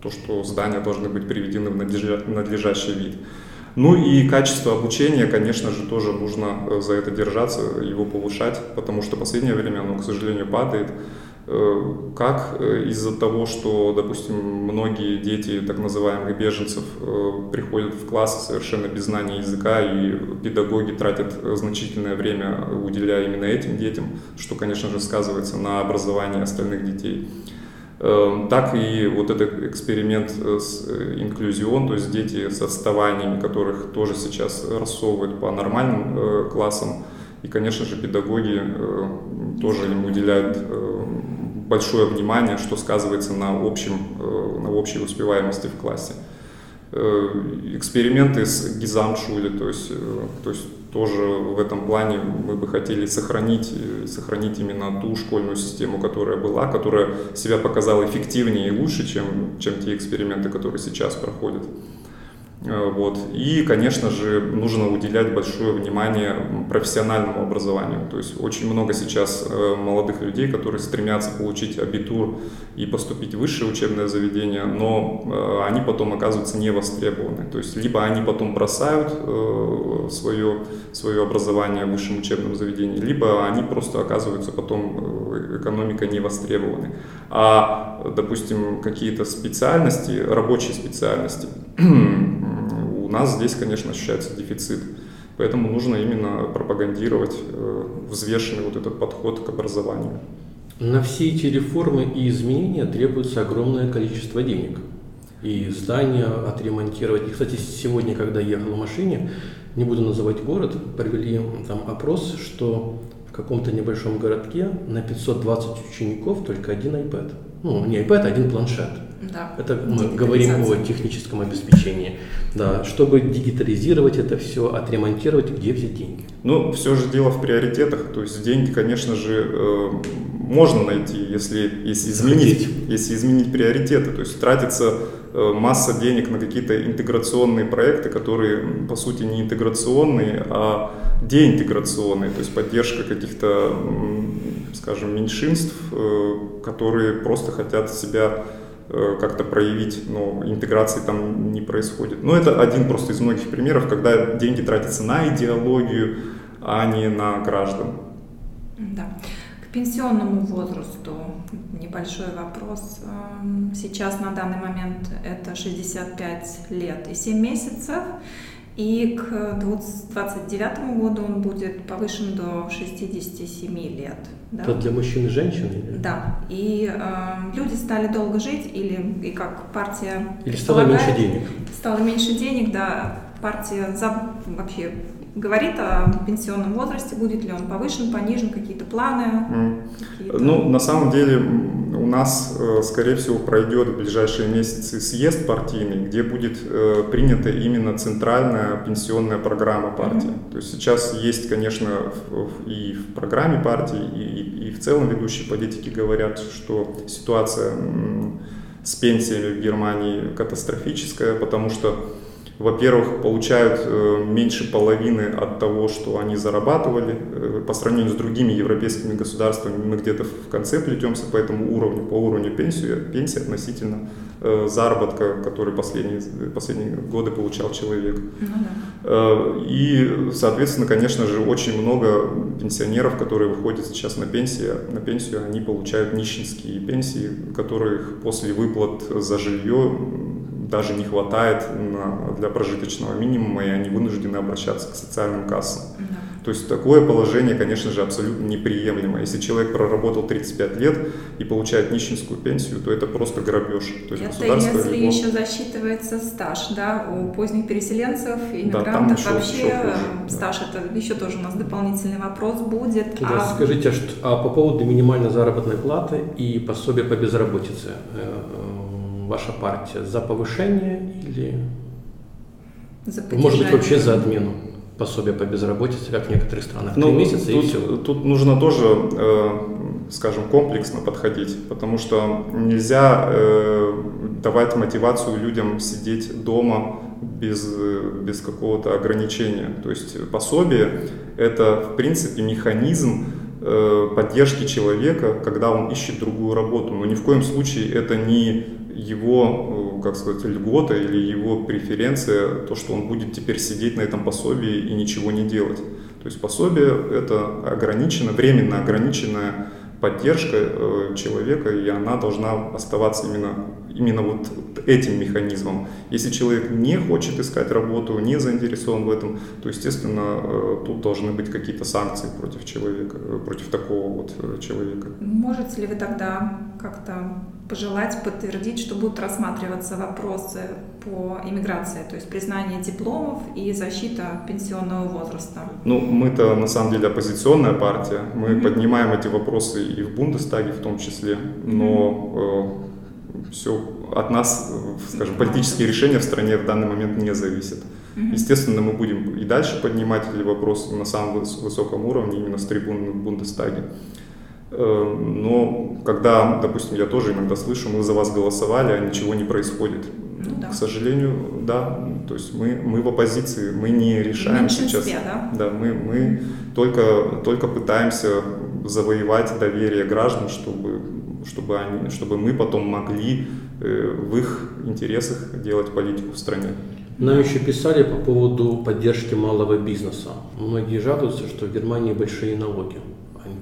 то, что здания должны быть приведены в надлежа- надлежащий вид. Ну и качество обучения, конечно же, тоже нужно э, за это держаться, его повышать, потому что в последнее время оно, к сожалению, падает. Э, Как э, из-за того, что, допустим, многие дети так называемых беженцев приходят в классы совершенно без знания языка, и педагоги тратят значительное время, уделяя именно этим детям, что, конечно же, сказывается на образовании остальных детей. Э, Так и вот этот эксперимент э, с э, инклюзион, то есть дети с отставаниями, которых тоже сейчас рассовывают по нормальным э, классам. И, конечно же, педагоги тоже им уделяют большое внимание, что сказывается на, общем, на общей успеваемости в классе. Эксперименты с Гизамшуле, то есть, то есть тоже в этом плане мы бы хотели сохранить, э, сохранить именно ту школьную систему, которая была, которая себя показала эффективнее и лучше, чем, чем те эксперименты, которые сейчас проходят. Э, Вот. И, конечно же, нужно уделять большое внимание профессиональному образованию. То есть очень много сейчас э, молодых людей, которые стремятся получить абитур и поступить в высшее учебное заведение, но э, они потом оказываются не востребованы. То есть либо они потом бросают свое, свое образование в высшем учебном заведении, либо они просто оказываются потом э, экономикой не востребованы. А, допустим, какие-то специальности, рабочие специальности, (clears throat) нас здесь, конечно, ощущается дефицит. Поэтому нужно именно пропагандировать э, взвешенный вот этот подход к образованию. На все эти реформы и изменения требуется огромное количество денег. И здания отремонтировать. И, кстати, сегодня, когда ехал в машине, не буду называть город, провели там опрос, что в каком-то небольшом городке на 520 учеников только один iPad. Ну, не iPad, а один планшет. Да. Это мы говорим о техническом обеспечении. Да, чтобы дигитализировать это все, отремонтировать, где взять деньги? Но все же дело в приоритетах. То есть деньги, конечно же, э, можно найти, если, если, изменить, если изменить приоритеты. То есть тратится э, масса денег на какие-то интеграционные проекты, которые, по сути, не интеграционные, а деинтеграционные. То есть поддержка каких-то, скажем, меньшинств, э, которые просто хотят себя как-то проявить, но интеграции там не происходит. Но это один просто из многих примеров, когда деньги тратятся на идеологию, а не на граждан. Да. К пенсионному возрасту небольшой вопрос. Эм, Сейчас на данный момент это 65 лет и 7 месяцев. И к 2029 году он будет повышен до 67 лет. да? Это для мужчин и женщин? или- Да, и э, люди стали долго жить, или и как партия Или стало меньше денег? Стало меньше денег, да. Партия за, вообще говорит о пенсионном возрасте, будет ли он повышен, понижен, какие-то планы. М. какие-то- Ну, на самом деле, нас, э, скорее всего, пройдет в ближайшие месяцы съезд партийный, где будет э, принята именно центральная пенсионная программа партии. То есть сейчас есть, конечно, и в программе партии, и, в целом ведущие политики говорят, что ситуация с пенсиями в Германии катастрофическая, потому что во-первых, получают э, меньше половины от того, что они зарабатывали. Э, по сравнению с другими европейскими государствами мы где-то в конце плетемся по этому уровню, по уровню пенсии, пенсии относительно э, заработка, который последние, последние годы получал человек. Ну да. И, соответственно, конечно же, очень много пенсионеров, которые выходят сейчас на пенсию, на пенсию, они получают нищенские пенсии, которых после выплат за жилье даже не хватает на- для прожиточного минимума, и они вынуждены обращаться к социальным кассам. Да. То есть такое положение, конечно же, абсолютно неприемлемо. Если человек проработал 35 лет и получает нищенскую пенсию, то это просто грабеж. То есть это если его... еще засчитывается стаж, да, у поздних переселенцев, иммигрантов да, вообще еще хуже, стаж да. это еще тоже у нас дополнительный вопрос будет. Да, а... Скажите, а, а по поводу минимальной заработной платы и пособия по безработице, э, э, ваша партия за повышение или за может быть вообще за отмену? пособия по безработице, как в некоторых странах, три ну, месяца тут, и все. Тут нужно тоже, э, скажем, комплексно подходить, потому что нельзя э, давать мотивацию людям сидеть дома без, без какого-то ограничения. То есть пособие – это, в принципе, механизм э, поддержки человека, когда он ищет другую работу. Но ни в коем случае это не его, э, как сказать, льгота или его преференция, то, что он будет теперь сидеть на этом пособии и ничего не делать. То есть пособие это ограничено, временно ограниченная поддержка э, человека, и она должна оставаться именно, именно вот этим механизмом. Если человек не хочет искать работу, не заинтересован в этом, то, естественно, э, тут должны быть какие-то санкции против человека, против такого вот человека. Можете ли вы тогда как-то пожелать подтвердить, что будут рассматриваться вопросы по иммиграции, то есть признание дипломов и защита пенсионного возраста? Ну, мы-то на самом деле оппозиционная партия, мы mm-hmm. поднимаем эти вопросы и в Бундестаге в том числе, но э, все от нас, скажем, политические решения в стране в данный момент не зависят. Mm-hmm. Естественно, мы будем и дальше поднимать эти вопросы на самом высоком уровне, именно с трибуны в Бундестаге. Э, но когда, допустим, я тоже иногда слышу, мы за вас голосовали, а ничего не происходит. Ну, да. К сожалению, да. То есть мы, мы в оппозиции, мы не решаем сейчас. Да, да мы, мы только, только пытаемся завоевать доверие граждан, чтобы, чтобы, они, чтобы мы потом могли э, в их интересах делать политику в стране. Нам еще писали по поводу поддержки малого бизнеса. Многие жалуются, что в Германии большие налоги.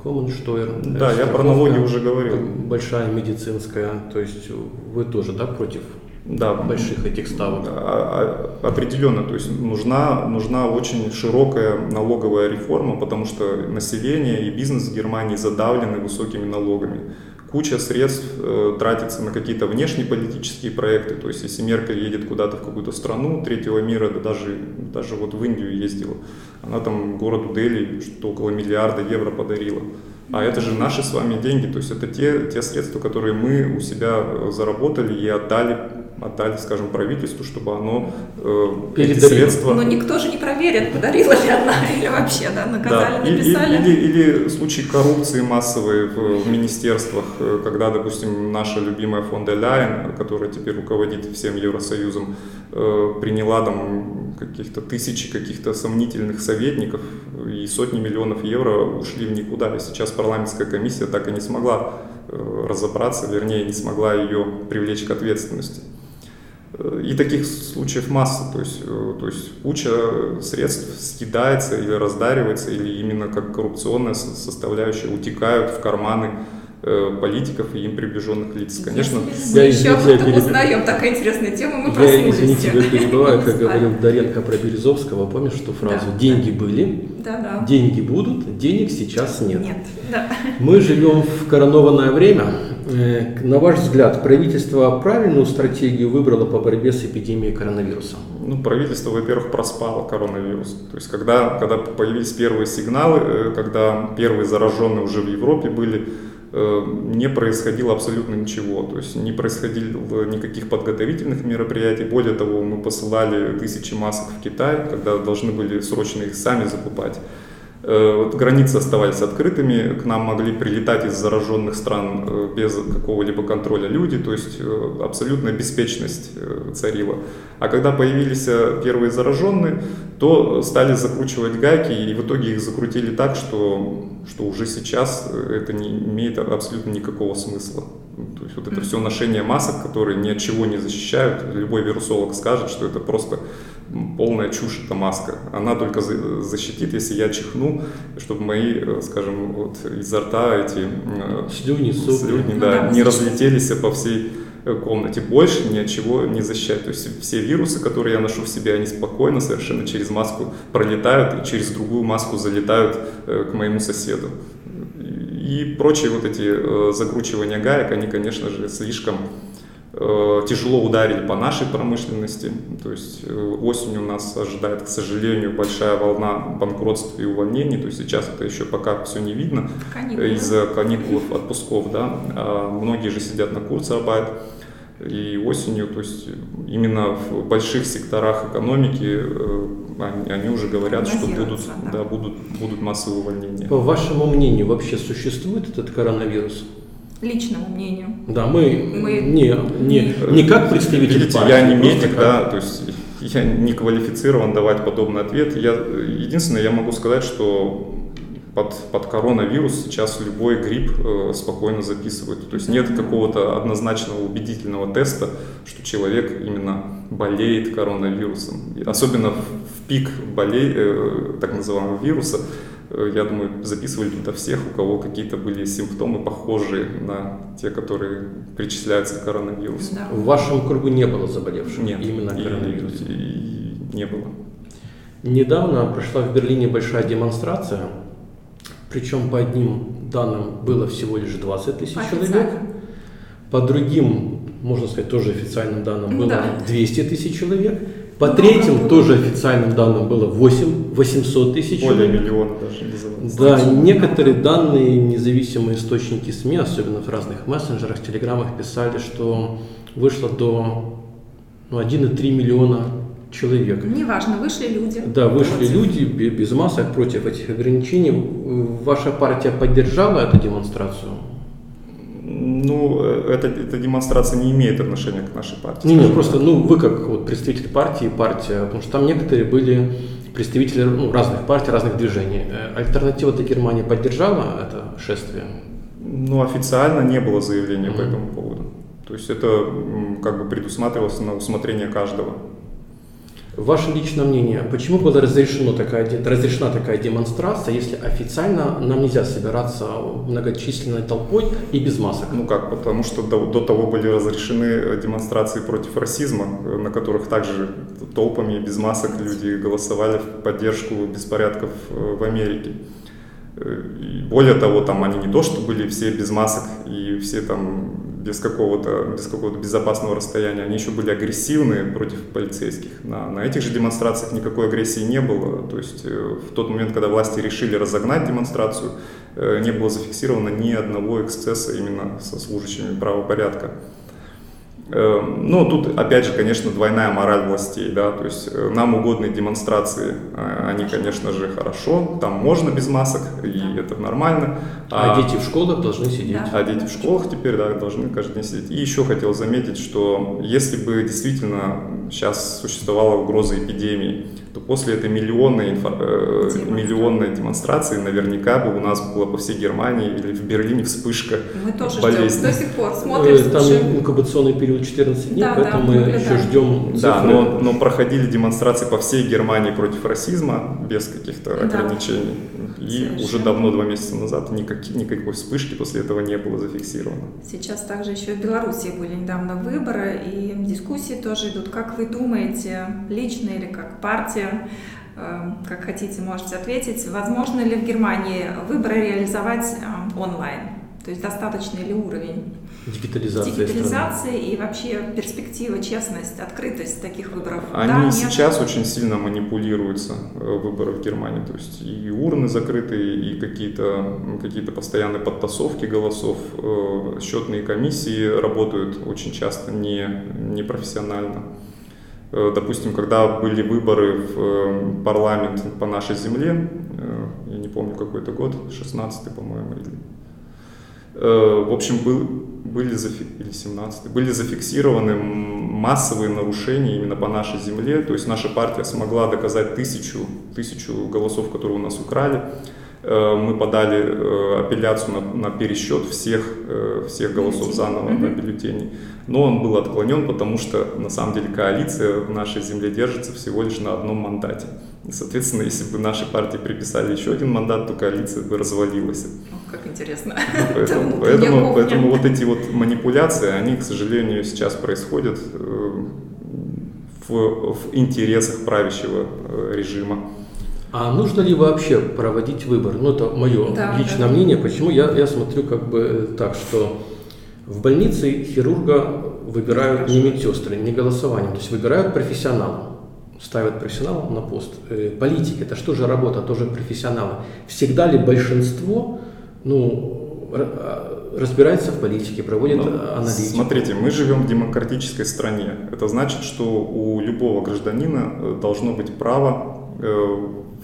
Комменштойр. Да, я про налоги уже говорил. Большая медицинская, то есть вы тоже, да, против да, больших этих ставок? А, а, определенно, то есть нужна, нужна очень широкая налоговая реформа, потому что население и бизнес в Германии задавлены высокими налогами куча средств э, тратится на какие-то внешнеполитические проекты. То есть, если Меркель едет куда-то в какую-то страну третьего мира, да даже, даже вот в Индию ездила, она там городу Дели что около миллиарда евро подарила. А это же наши с вами деньги, то есть это те, те средства, которые мы у себя э, заработали и отдали отдали, скажем, правительству, чтобы оно э, эти средства... Но никто же не проверит, подарила ли она или вообще, да, наказали, да. написали. Или, или, или случаи коррупции массовой в, в министерствах, э, когда, допустим, наша любимая фон де Ляйен, которая теперь руководит всем Евросоюзом, э, приняла там каких-то тысячи каких-то сомнительных советников, и сотни миллионов евро ушли в никуда. И сейчас парламентская комиссия так и не смогла э, разобраться, вернее, не смогла ее привлечь к ответственности. И таких случаев масса, то есть, э, то есть куча средств съедается или раздаривается, или именно как коррупционная составляющая утекают в карманы Э, политиков и им приближенных лиц. Конечно, я еще об этом узнаем, такая интересная тема, мы Я, извините, тебя перебиваю, как говорил Доренко про Березовского, помнишь эту фразу? Да, деньги да. были, да, да. деньги будут, денег сейчас нет. Нет, да. Мы живем в коронованное время. Э, на ваш взгляд, правительство правильную стратегию выбрало по борьбе с эпидемией коронавируса? Ну, правительство, во-первых, проспало коронавирус. То есть, когда, когда появились первые сигналы, э, когда первые зараженные уже в Европе были, Э, не происходило абсолютно ничего, то есть не происходило никаких подготовительных мероприятий. Более того, мы посылали тысячи масок в Китай, когда должны были срочно их сами закупать. Э, вот границы оставались открытыми, к нам могли прилетать из зараженных стран э, без какого-либо контроля люди, то есть э, абсолютная беспечность царила. А когда появились первые зараженные, то стали закручивать гайки, и в итоге их закрутили так, что, что уже сейчас это не имеет абсолютно никакого смысла. То есть вот это все ношение масок, которые ни от чего не защищают, любой вирусолог скажет, что это просто полная чушь эта маска. Она только защитит, если я чихну, чтобы мои, э, скажем, вот изо рта эти э, слюни, слюни да, ну, да, не разлетелись по всей э, комнате. Больше ни от чего не защищает. То есть все вирусы, которые я ношу в себе, они спокойно совершенно через маску пролетают и через другую маску залетают к моему соседу. И прочие вот эти закручивания гаек, они, конечно же, слишком тяжело ударили по нашей промышленности. То есть э, осенью нас ожидает, к сожалению, большая волна банкротств и увольнений. То есть сейчас это еще пока все не видно из-за каникул, отпусков. Да? А многие же сидят на курсарбайт. И осенью, то есть именно в больших секторах экономики э, они, они уже говорят, что будут, да. Да, будут, будут массовые увольнения. По вашему мнению, вообще существует этот коронавирус? Личному мнению. Да, мы, мы не, не, не как представитель Видите, партии. Я не медик, да, то есть я не квалифицирован давать подобный ответ. Я, единственное, я могу сказать, что под, под коронавирус сейчас любой грипп э, спокойно записывают. То есть нет какого-то однозначного убедительного теста, что человек именно болеет коронавирусом. Особенно в, в пик болей, э, так называемого вируса я думаю, записывали туда всех, у кого какие-то были симптомы похожие на те, которые причисляются к коронавирусу. Да. В вашем кругу не было заболевших Нет, именно? И, и не было. Недавно прошла в Берлине большая демонстрация, причем по одним данным было всего лишь 20 тысяч человек, по другим, можно сказать, тоже официальным данным было да. 200 тысяч человек. По третьим, тоже официальным данным, было 8, 800 тысяч Более миллиона даже. Да, некоторые данные, независимые источники СМИ, особенно в разных мессенджерах, телеграммах, писали, что вышло до ну, 1,3 миллиона человек. Неважно, вышли люди. Да, вышли против. люди без масок против этих ограничений. Ваша партия поддержала эту демонстрацию? Ну, э, эта, эта демонстрация не имеет отношения к нашей партии. Не, не, просто, ну, вы как вот представитель партии, партия, потому что там некоторые были представители ну, разных партий, разных движений. Э, альтернатива для Германии поддержала это шествие? Ну, официально не было заявления mm-hmm. по этому поводу. То есть это как бы предусматривалось на усмотрение каждого. Ваше личное мнение, почему была разрешена такая, разрешена такая демонстрация, если официально нам нельзя собираться многочисленной толпой и без масок? Ну как, потому что до, до того были разрешены демонстрации против расизма, на которых также толпами и без масок люди голосовали в поддержку беспорядков э, в Америке. Э, и более того, там они не то, что были все без масок и все там без какого-то без какого-то безопасного расстояния, они еще были агрессивны против полицейских. На, на этих же демонстрациях никакой агрессии не было. То есть э, в тот момент, когда власти решили разогнать демонстрацию, э, не было зафиксировано ни одного эксцесса именно со служащими правопорядка. Эм, ну, тут, опять же, конечно, двойная мораль властей, да, то есть э, нам угодные демонстрации, а, они, конечно же, хорошо, там можно без масок, и да. это нормально. А, а дети в школах должны сидеть. А дети в школах теперь, да, должны каждый день сидеть. И еще хотел заметить, что если бы действительно сейчас существовала угроза эпидемии, то после этой миллионной, инфо, э, миллионной демонстрации наверняка бы у нас было по всей Германии или в Берлине вспышка Мы тоже болезни. ждем, до сих пор смотрим, э, Там инкубационный период 14 дней, да, поэтому да, мы наблюдаем. еще ждем цифры. Да, но, но проходили демонстрации по всей Германии против расизма без каких-то да. ограничений. И Совершенно. уже давно, два месяца назад, никак, никакой вспышки после этого не было зафиксировано. Сейчас также еще в Беларуси были недавно выборы, и дискуссии тоже идут. Как вы думаете, лично или как партия, э, как хотите, можете ответить, возможно ли в Германии выборы реализовать э, онлайн? То есть достаточный ли уровень? Дигитализация. Дигитализация и вообще перспектива, честность, открытость таких выборов. Они да, сейчас нет? очень сильно манипулируются э, выборы в Германии. То есть и урны закрыты, и какие-то какие постоянные подтасовки голосов. Э, счетные комиссии работают очень часто не, непрофессионально. Э, допустим, когда были выборы в парламент по нашей земле, я не помню какой это год, 16 по-моему, или в общем, был, были, зафи... или 17 были зафиксированы массовые нарушения именно по нашей земле. То есть наша партия смогла доказать тысячу, тысячу голосов, которые у нас украли. Э, мы подали э, апелляцию на, на пересчет всех, э, всех голосов заново на бюллетени. Но он был отклонен, потому что на самом деле коалиция в нашей земле держится всего лишь на одном мандате. Соответственно, если бы нашей партии приписали еще один мандат, то коалиция бы развалилась. О, как интересно. (laughs) Поэтому, поэтому, поэтому вот эти вот манипуляции, они, к сожалению, сейчас происходят э, в, в интересах правящего э, режима. А нужно ли вообще проводить выбор? Ну, это мое Да, личное да. мнение. Почему я, я смотрю как бы так, что в больнице хирурга выбирают не медсестры, не голосованием, то есть выбирают профессионала, ставят профессионала на пост. Э, Политики, это что же работа, тоже профессионалы. Всегда ли большинство, ну, а, разбирается в политике, проводит Ну, а, аналитику? Смотрите, мы живем в демократической стране. Это значит, что у любого гражданина э, должно быть право э,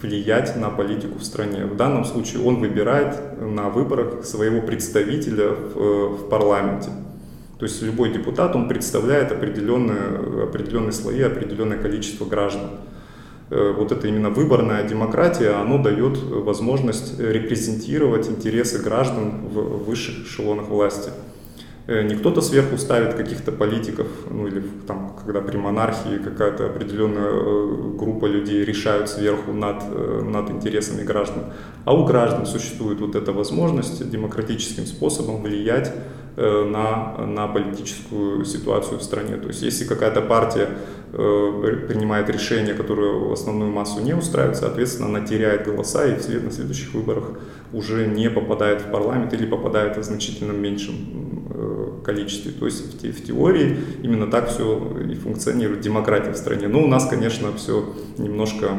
влиять на политику в стране. В данном случае он выбирает на выборах своего представителя в, в парламенте. То есть любой депутат, он представляет определенные, определенные слои, определенное количество граждан. Э, Вот это именно выборная демократия, оно дает возможность репрезентировать интересы граждан в высших эшелонах власти. Э, Не кто-то сверху ставит каких-то политиков, ну или там, когда при монархии какая-то определенная э, группа людей решают сверху над, над интересами граждан, а у граждан существует вот эта возможность демократическим способом влиять на, на политическую ситуацию в стране. То есть если какая-то партия э, принимает решение, которое основную массу не устраивает, соответственно, она теряет голоса и вслед на следующих выборах уже не попадает в парламент или попадает в значительно меньшем э, количестве. То есть в, в теории именно так все и функционирует демократия в стране. Но у нас, конечно, все немножко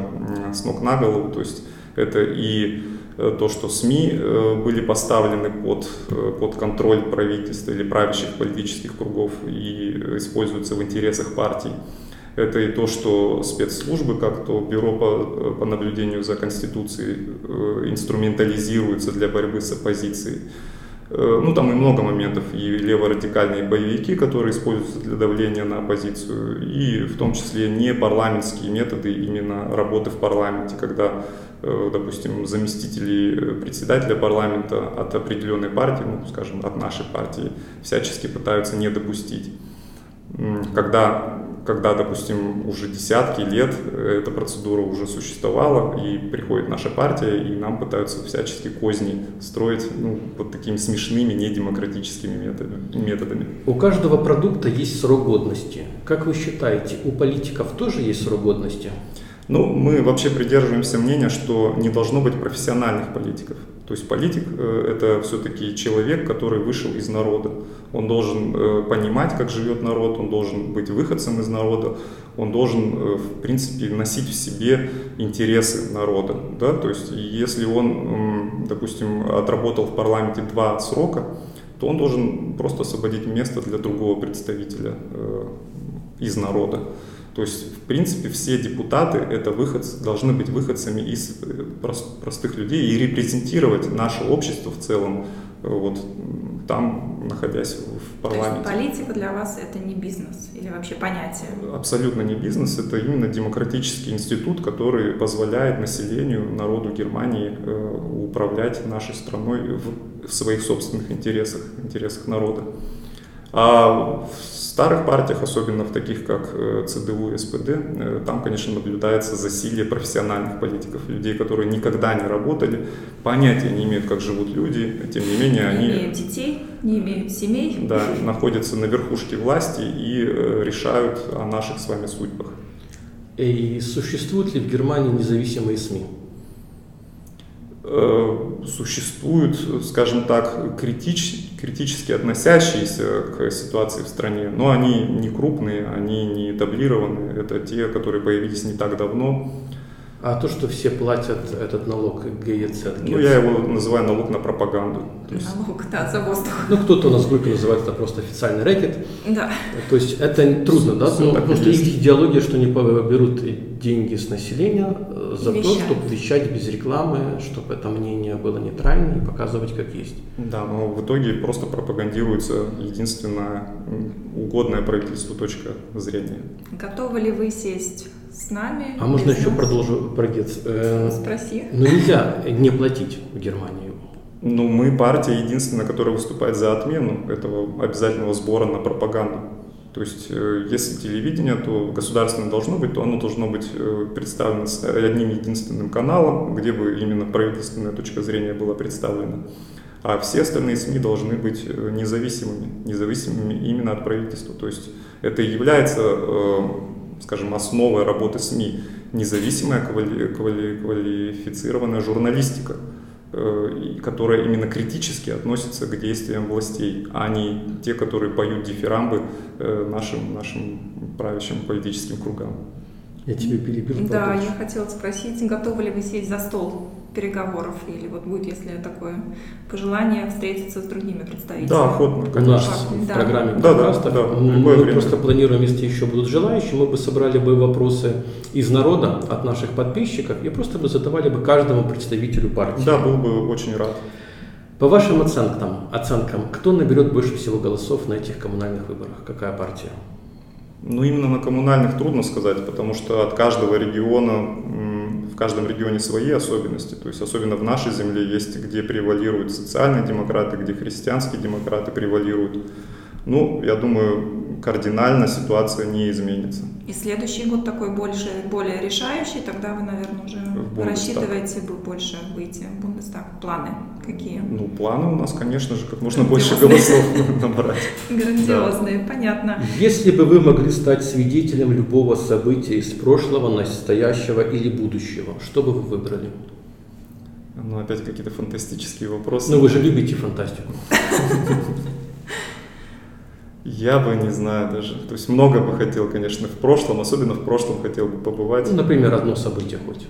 с ног на голову. То есть это и э, то, что СМИ э, были поставлены под, э, под контроль правительства или правящих политических кругов и используются в интересах партий. Это и то, что спецслужбы, как то Бюро по, по наблюдению за Конституцией, э, инструментализируются для борьбы с оппозицией. Э, Ну, там и много моментов, и леворадикальные боевики, которые используются для давления на оппозицию, и в том числе не парламентские методы именно работы в парламенте, когда, э, допустим, заместители э, председателя парламента от определенной партии, ну, скажем, от нашей партии, всячески пытаются не допустить. Когда, когда, допустим, уже десятки лет э, эта процедура уже существовала, и приходит наша партия, и нам пытаются всячески козни строить ну, вот такими смешными, недемократическими методами. методами. У каждого продукта есть срок годности. Как вы считаете, у политиков тоже есть срок годности? Ну, мы вообще придерживаемся мнения, что не должно быть профессиональных политиков. То есть политик э, это все-таки человек, который вышел из народа. Он должен э, понимать, как живет народ, он должен быть выходцем из народа, он должен, э, в принципе, носить в себе интересы народа. Да? То есть если он, допустим, отработал в парламенте два срока, то он должен просто освободить место для другого представителя из народа. То есть, в принципе, все депутаты это выход, должны быть выходцами из э, прос- простых людей и репрезентировать наше общество в целом, э, вот там, находясь в То есть парламенте. политика для вас это не бизнес или вообще понятие? Абсолютно не бизнес, это именно демократический институт, который позволяет населению, народу Германии э, управлять нашей страной в, в своих собственных интересах, интересах народа. А в старых партиях, особенно в таких как э, ЦДУ и СПД, э, там, конечно, наблюдается засилие профессиональных политиков, людей, которые никогда не работали, понятия не имеют, как живут люди, тем не менее Не они имеют детей, не имеют семей. да, находятся на верхушке власти и э, решают о наших с вами судьбах. И существуют ли в Германии независимые СМИ? Э, Существуют, скажем так, критич- критически относящиеся к ситуации в стране, но они не крупные, они не таблированные, это те, которые появились не так давно. А то, что все платят этот налог ГЕЦ, Ну, я его называю налог на пропаганду. То есть Налог, да, за воздух. Ну, кто-то у нас в группе называет это просто официальный рэкет. Да. То есть это трудно, да? Ну, потому что есть. их идеология, что они берут деньги с населения э, за то, Вещать. чтобы вещать без рекламы, чтобы это мнение было нейтральным и показывать как есть. Да, но в итоге просто пропагандируется единственная угодная правительству точка зрения. Готовы ли вы сесть с нами? А можно еще нас? продолжу про ГЕЦ? Э, Спроси. Ну, нельзя не платить в Германии. Ну, мы партия единственная, которая выступает за отмену этого обязательного сбора на пропаганду. То есть, э, если телевидение, то государственное должно быть, то оно должно быть э, представлено с одним единственным каналом, где бы именно правительственная точка зрения была представлена. А все остальные СМИ должны быть независимыми, независимыми именно от правительства. То есть это и является, скажем, основой работы СМИ, независимая квали, квали, квалифицированная журналистика. Э, которая именно критически относится к действиям властей, а не те, которые поют дифирамбы э, нашим, нашим правящим политическим кругам. Я тебе перебил. Да, я хотела спросить, готовы ли вы сесть за стол переговоров или вот будет, если такое пожелание встретиться с другими представителями? Да, охотно, конечно. У нас в да. программе да, подкастов да, да, мы время. просто планируем, если еще будут желающие, мы бы собрали бы вопросы из народа, от наших подписчиков, и просто бы задавали бы каждому представителю партии. Да, был бы очень рад. По вашим оценкам, оценкам, кто наберет больше всего голосов на этих коммунальных выборах? Какая партия? Ну, именно на коммунальных трудно сказать, потому что от каждого региона, в каждом регионе свои особенности. То есть, особенно в нашей земле есть, где превалируют социальные демократы, где христианские демократы превалируют. Ну, я думаю, кардинально ситуация не изменится. И следующий год такой больше, более решающий, тогда вы, наверное, уже рассчитываете бы больше выйти в Бундестаг. Планы какие? Ну, планы у нас, конечно же, как можно больше голосов (laughs) (laughs) набрать. Грандиозные, понятно. Если бы вы могли стать свидетелем любого события из прошлого, настоящего или будущего, что бы вы выбрали? Ну, опять какие-то фантастические вопросы. Ну, вы же любите фантастику. (laughs) Я бы не знаю даже. То есть много бы хотел, конечно, в прошлом, особенно в прошлом хотел бы побывать. Ну, например, одно событие хоть.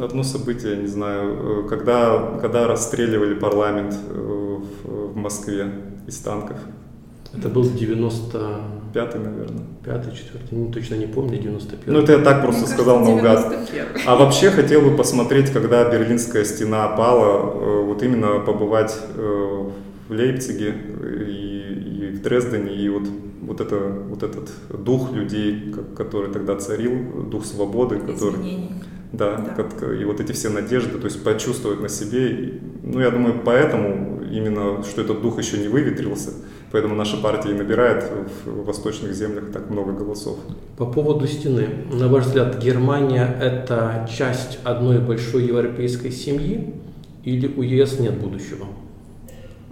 Одно событие, не знаю, э, когда, когда расстреливали парламент э, в, в Москве из танков. Это был 90... Пятый, наверное. Пятый, четвертый, не, точно не помню, 91 Ну, это я так просто Мне сказал кажется, наугад. А вообще хотел бы посмотреть, когда Берлинская стена пала, э, вот именно побывать в Лейпциге и в Дрездене, и вот, вот, это, вот этот дух людей, который тогда царил, дух свободы, который... Да, да. Как, и вот эти все надежды, то есть почувствовать на себе. Ну, я думаю, поэтому именно, что этот дух еще не выветрился, поэтому наша партия и набирает в восточных землях так много голосов. По поводу стены. На ваш взгляд, Германия – это часть одной большой европейской семьи или у ЕС нет будущего?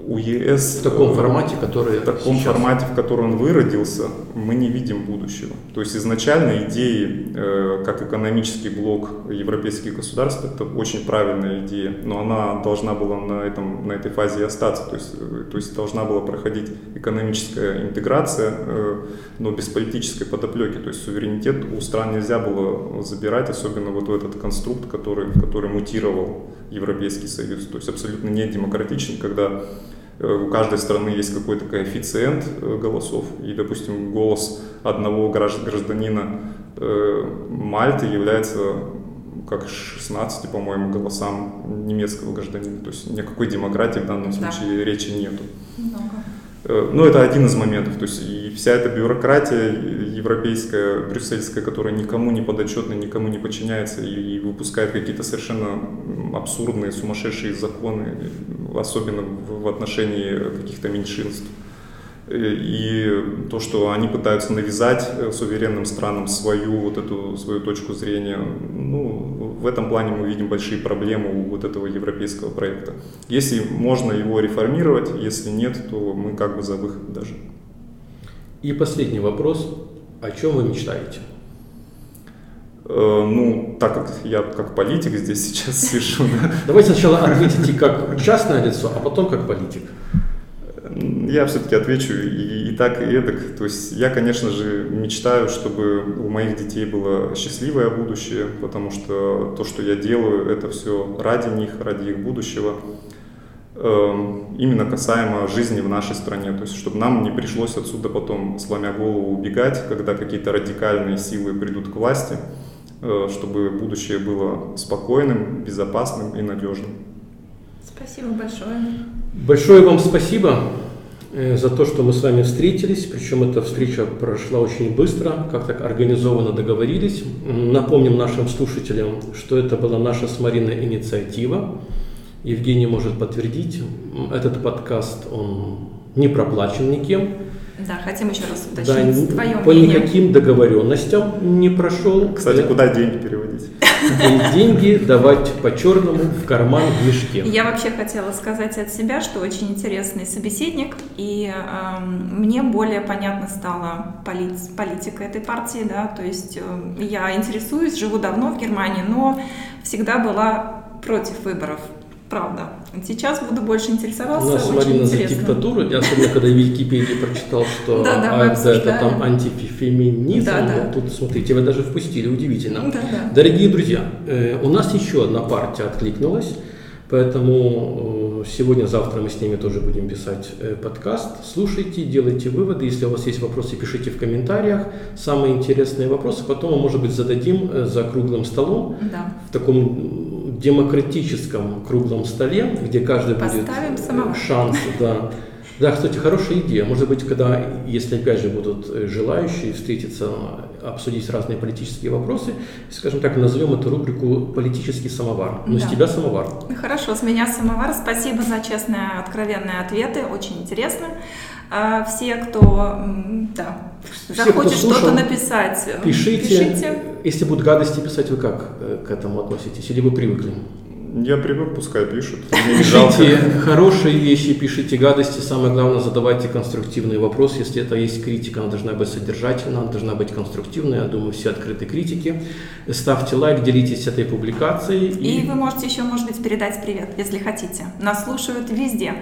У ЕС в таком формате, который в таком сейчас. формате, в котором он выродился, мы не видим будущего. То есть изначально идеи, э, как экономический блок европейских государств, это очень правильная идея, но она должна была на этом на этой фазе и остаться. То есть, э, то есть должна была проходить экономическая интеграция, э, но без политической подоплеки. То есть суверенитет у стран нельзя было забирать, особенно вот в этот конструкт, который, в который мутировал Европейский Союз. То есть абсолютно не демократичный, когда у каждой страны есть какой-то коэффициент э, голосов, и, допустим, голос одного гражданина э, Мальты является как 16, по-моему, голосам немецкого гражданина. То есть никакой демократии в данном случае да. речи нету. Много. Э, ну, это один из моментов. То есть вся эта бюрократия европейская, брюссельская, которая никому не подотчетна, никому не подчиняется и, и выпускает какие-то совершенно абсурдные, сумасшедшие законы, особенно в, в отношении каких-то меньшинств. И то, что они пытаются навязать э, суверенным странам свою вот эту свою точку зрения, ну, в этом плане мы видим большие проблемы у вот этого европейского проекта. Если можно его реформировать, если нет, то мы как бы за выход даже. И последний вопрос. О чем вы мечтаете? Э, ну, так как я как политик здесь (laughs) сейчас сижу. Давайте сначала ответите как частное лицо, а потом как политик. Я все-таки отвечу и, и так, и эдак. То есть я, конечно же, мечтаю, чтобы у моих детей было счастливое будущее, потому что то, что я делаю, это все ради них, ради их будущего. Эм, именно касаемо жизни в нашей стране. То есть, чтобы нам не пришлось отсюда потом, сломя голову, убегать, когда какие-то радикальные силы придут к власти, э, чтобы будущее было спокойным, безопасным и надежным. Спасибо большое. Большое вам спасибо. Э, за то, что мы с вами встретились, причем эта встреча прошла очень быстро, как так организованно договорились. Напомним нашим слушателям, что это была наша с Мариной инициатива. Евгений может подтвердить, этот подкаст, он не проплачен никем. Да, хотим еще раз Да, уточнить твое по мнение. никаким договоренностям не прошел. Кстати, Э, куда деньги переводить? деньги давать по черному в карман в мешке. Я вообще хотела сказать от себя, что очень интересный собеседник, и эм, мне более понятно стала поли- политика этой партии, да, то есть эм, я интересуюсь, живу давно в Германии, но всегда была против выборов, правда. Сейчас буду больше У интересоваться, нас очень Марина за интересно. диктатуру, и особенно когда в Википедии прочитал, что Да, АФД это там антифеминизм, Да, да. тут, смотрите, вы даже впустили, удивительно. Да, да. Дорогие друзья, э, у нас еще одна партия откликнулась, поэтому э, сегодня-завтра мы с ними тоже будем писать э, подкаст. Слушайте, делайте выводы. Если у вас есть вопросы, пишите в комментариях. Самые интересные вопросы потом мы, может быть, зададим за круглым столом Да. в таком демократическом круглом столе, где каждый будет Поставим э, самовар. шанс, да. Да, кстати, хорошая идея. Может быть, когда, если опять же будут э, желающие встретиться, обсудить разные политические вопросы, скажем так, назовем эту рубрику «Политический самовар». Ну, с Да. тебя самовар. Хорошо, с меня самовар. Спасибо за честные, откровенные ответы, очень интересно. А, Все, кто да, Все, кто захочет слушал, что-то написать, э, Пишите. пишите. Если будут гадости писать, вы как э, к этому относитесь? Или вы привыкли? Я привык, пускай пишут. (laughs) Пишите хорошие вещи, пишите гадости. Самое главное, задавайте конструктивный вопрос. Если это есть критика, она должна быть содержательна, она должна быть конструктивной. Я думаю, все открыты к критике. Ставьте лайк, делитесь этой публикацией. И вы можете еще, может быть, передать привет, если хотите. Нас слушают везде.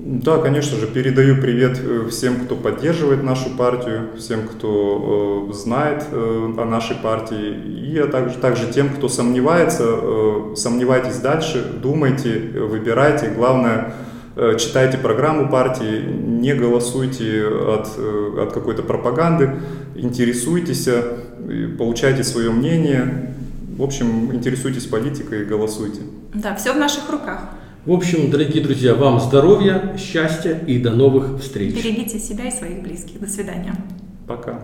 Да, конечно же, передаю привет э, всем, кто поддерживает нашу партию, всем, кто э, знает э, о нашей партии, и а также, также тем, кто сомневается. Э, сомневайтесь дальше, думайте, выбирайте. Главное, э, читайте программу партии, не голосуйте от, э, от какой-то пропаганды, интересуйтесь, э, получайте свое мнение. В общем, интересуйтесь политикой и голосуйте. Да, все в наших руках. В общем, дорогие друзья, вам здоровья, счастья и до новых встреч. Берегите себя и своих близких. До свидания. Пока.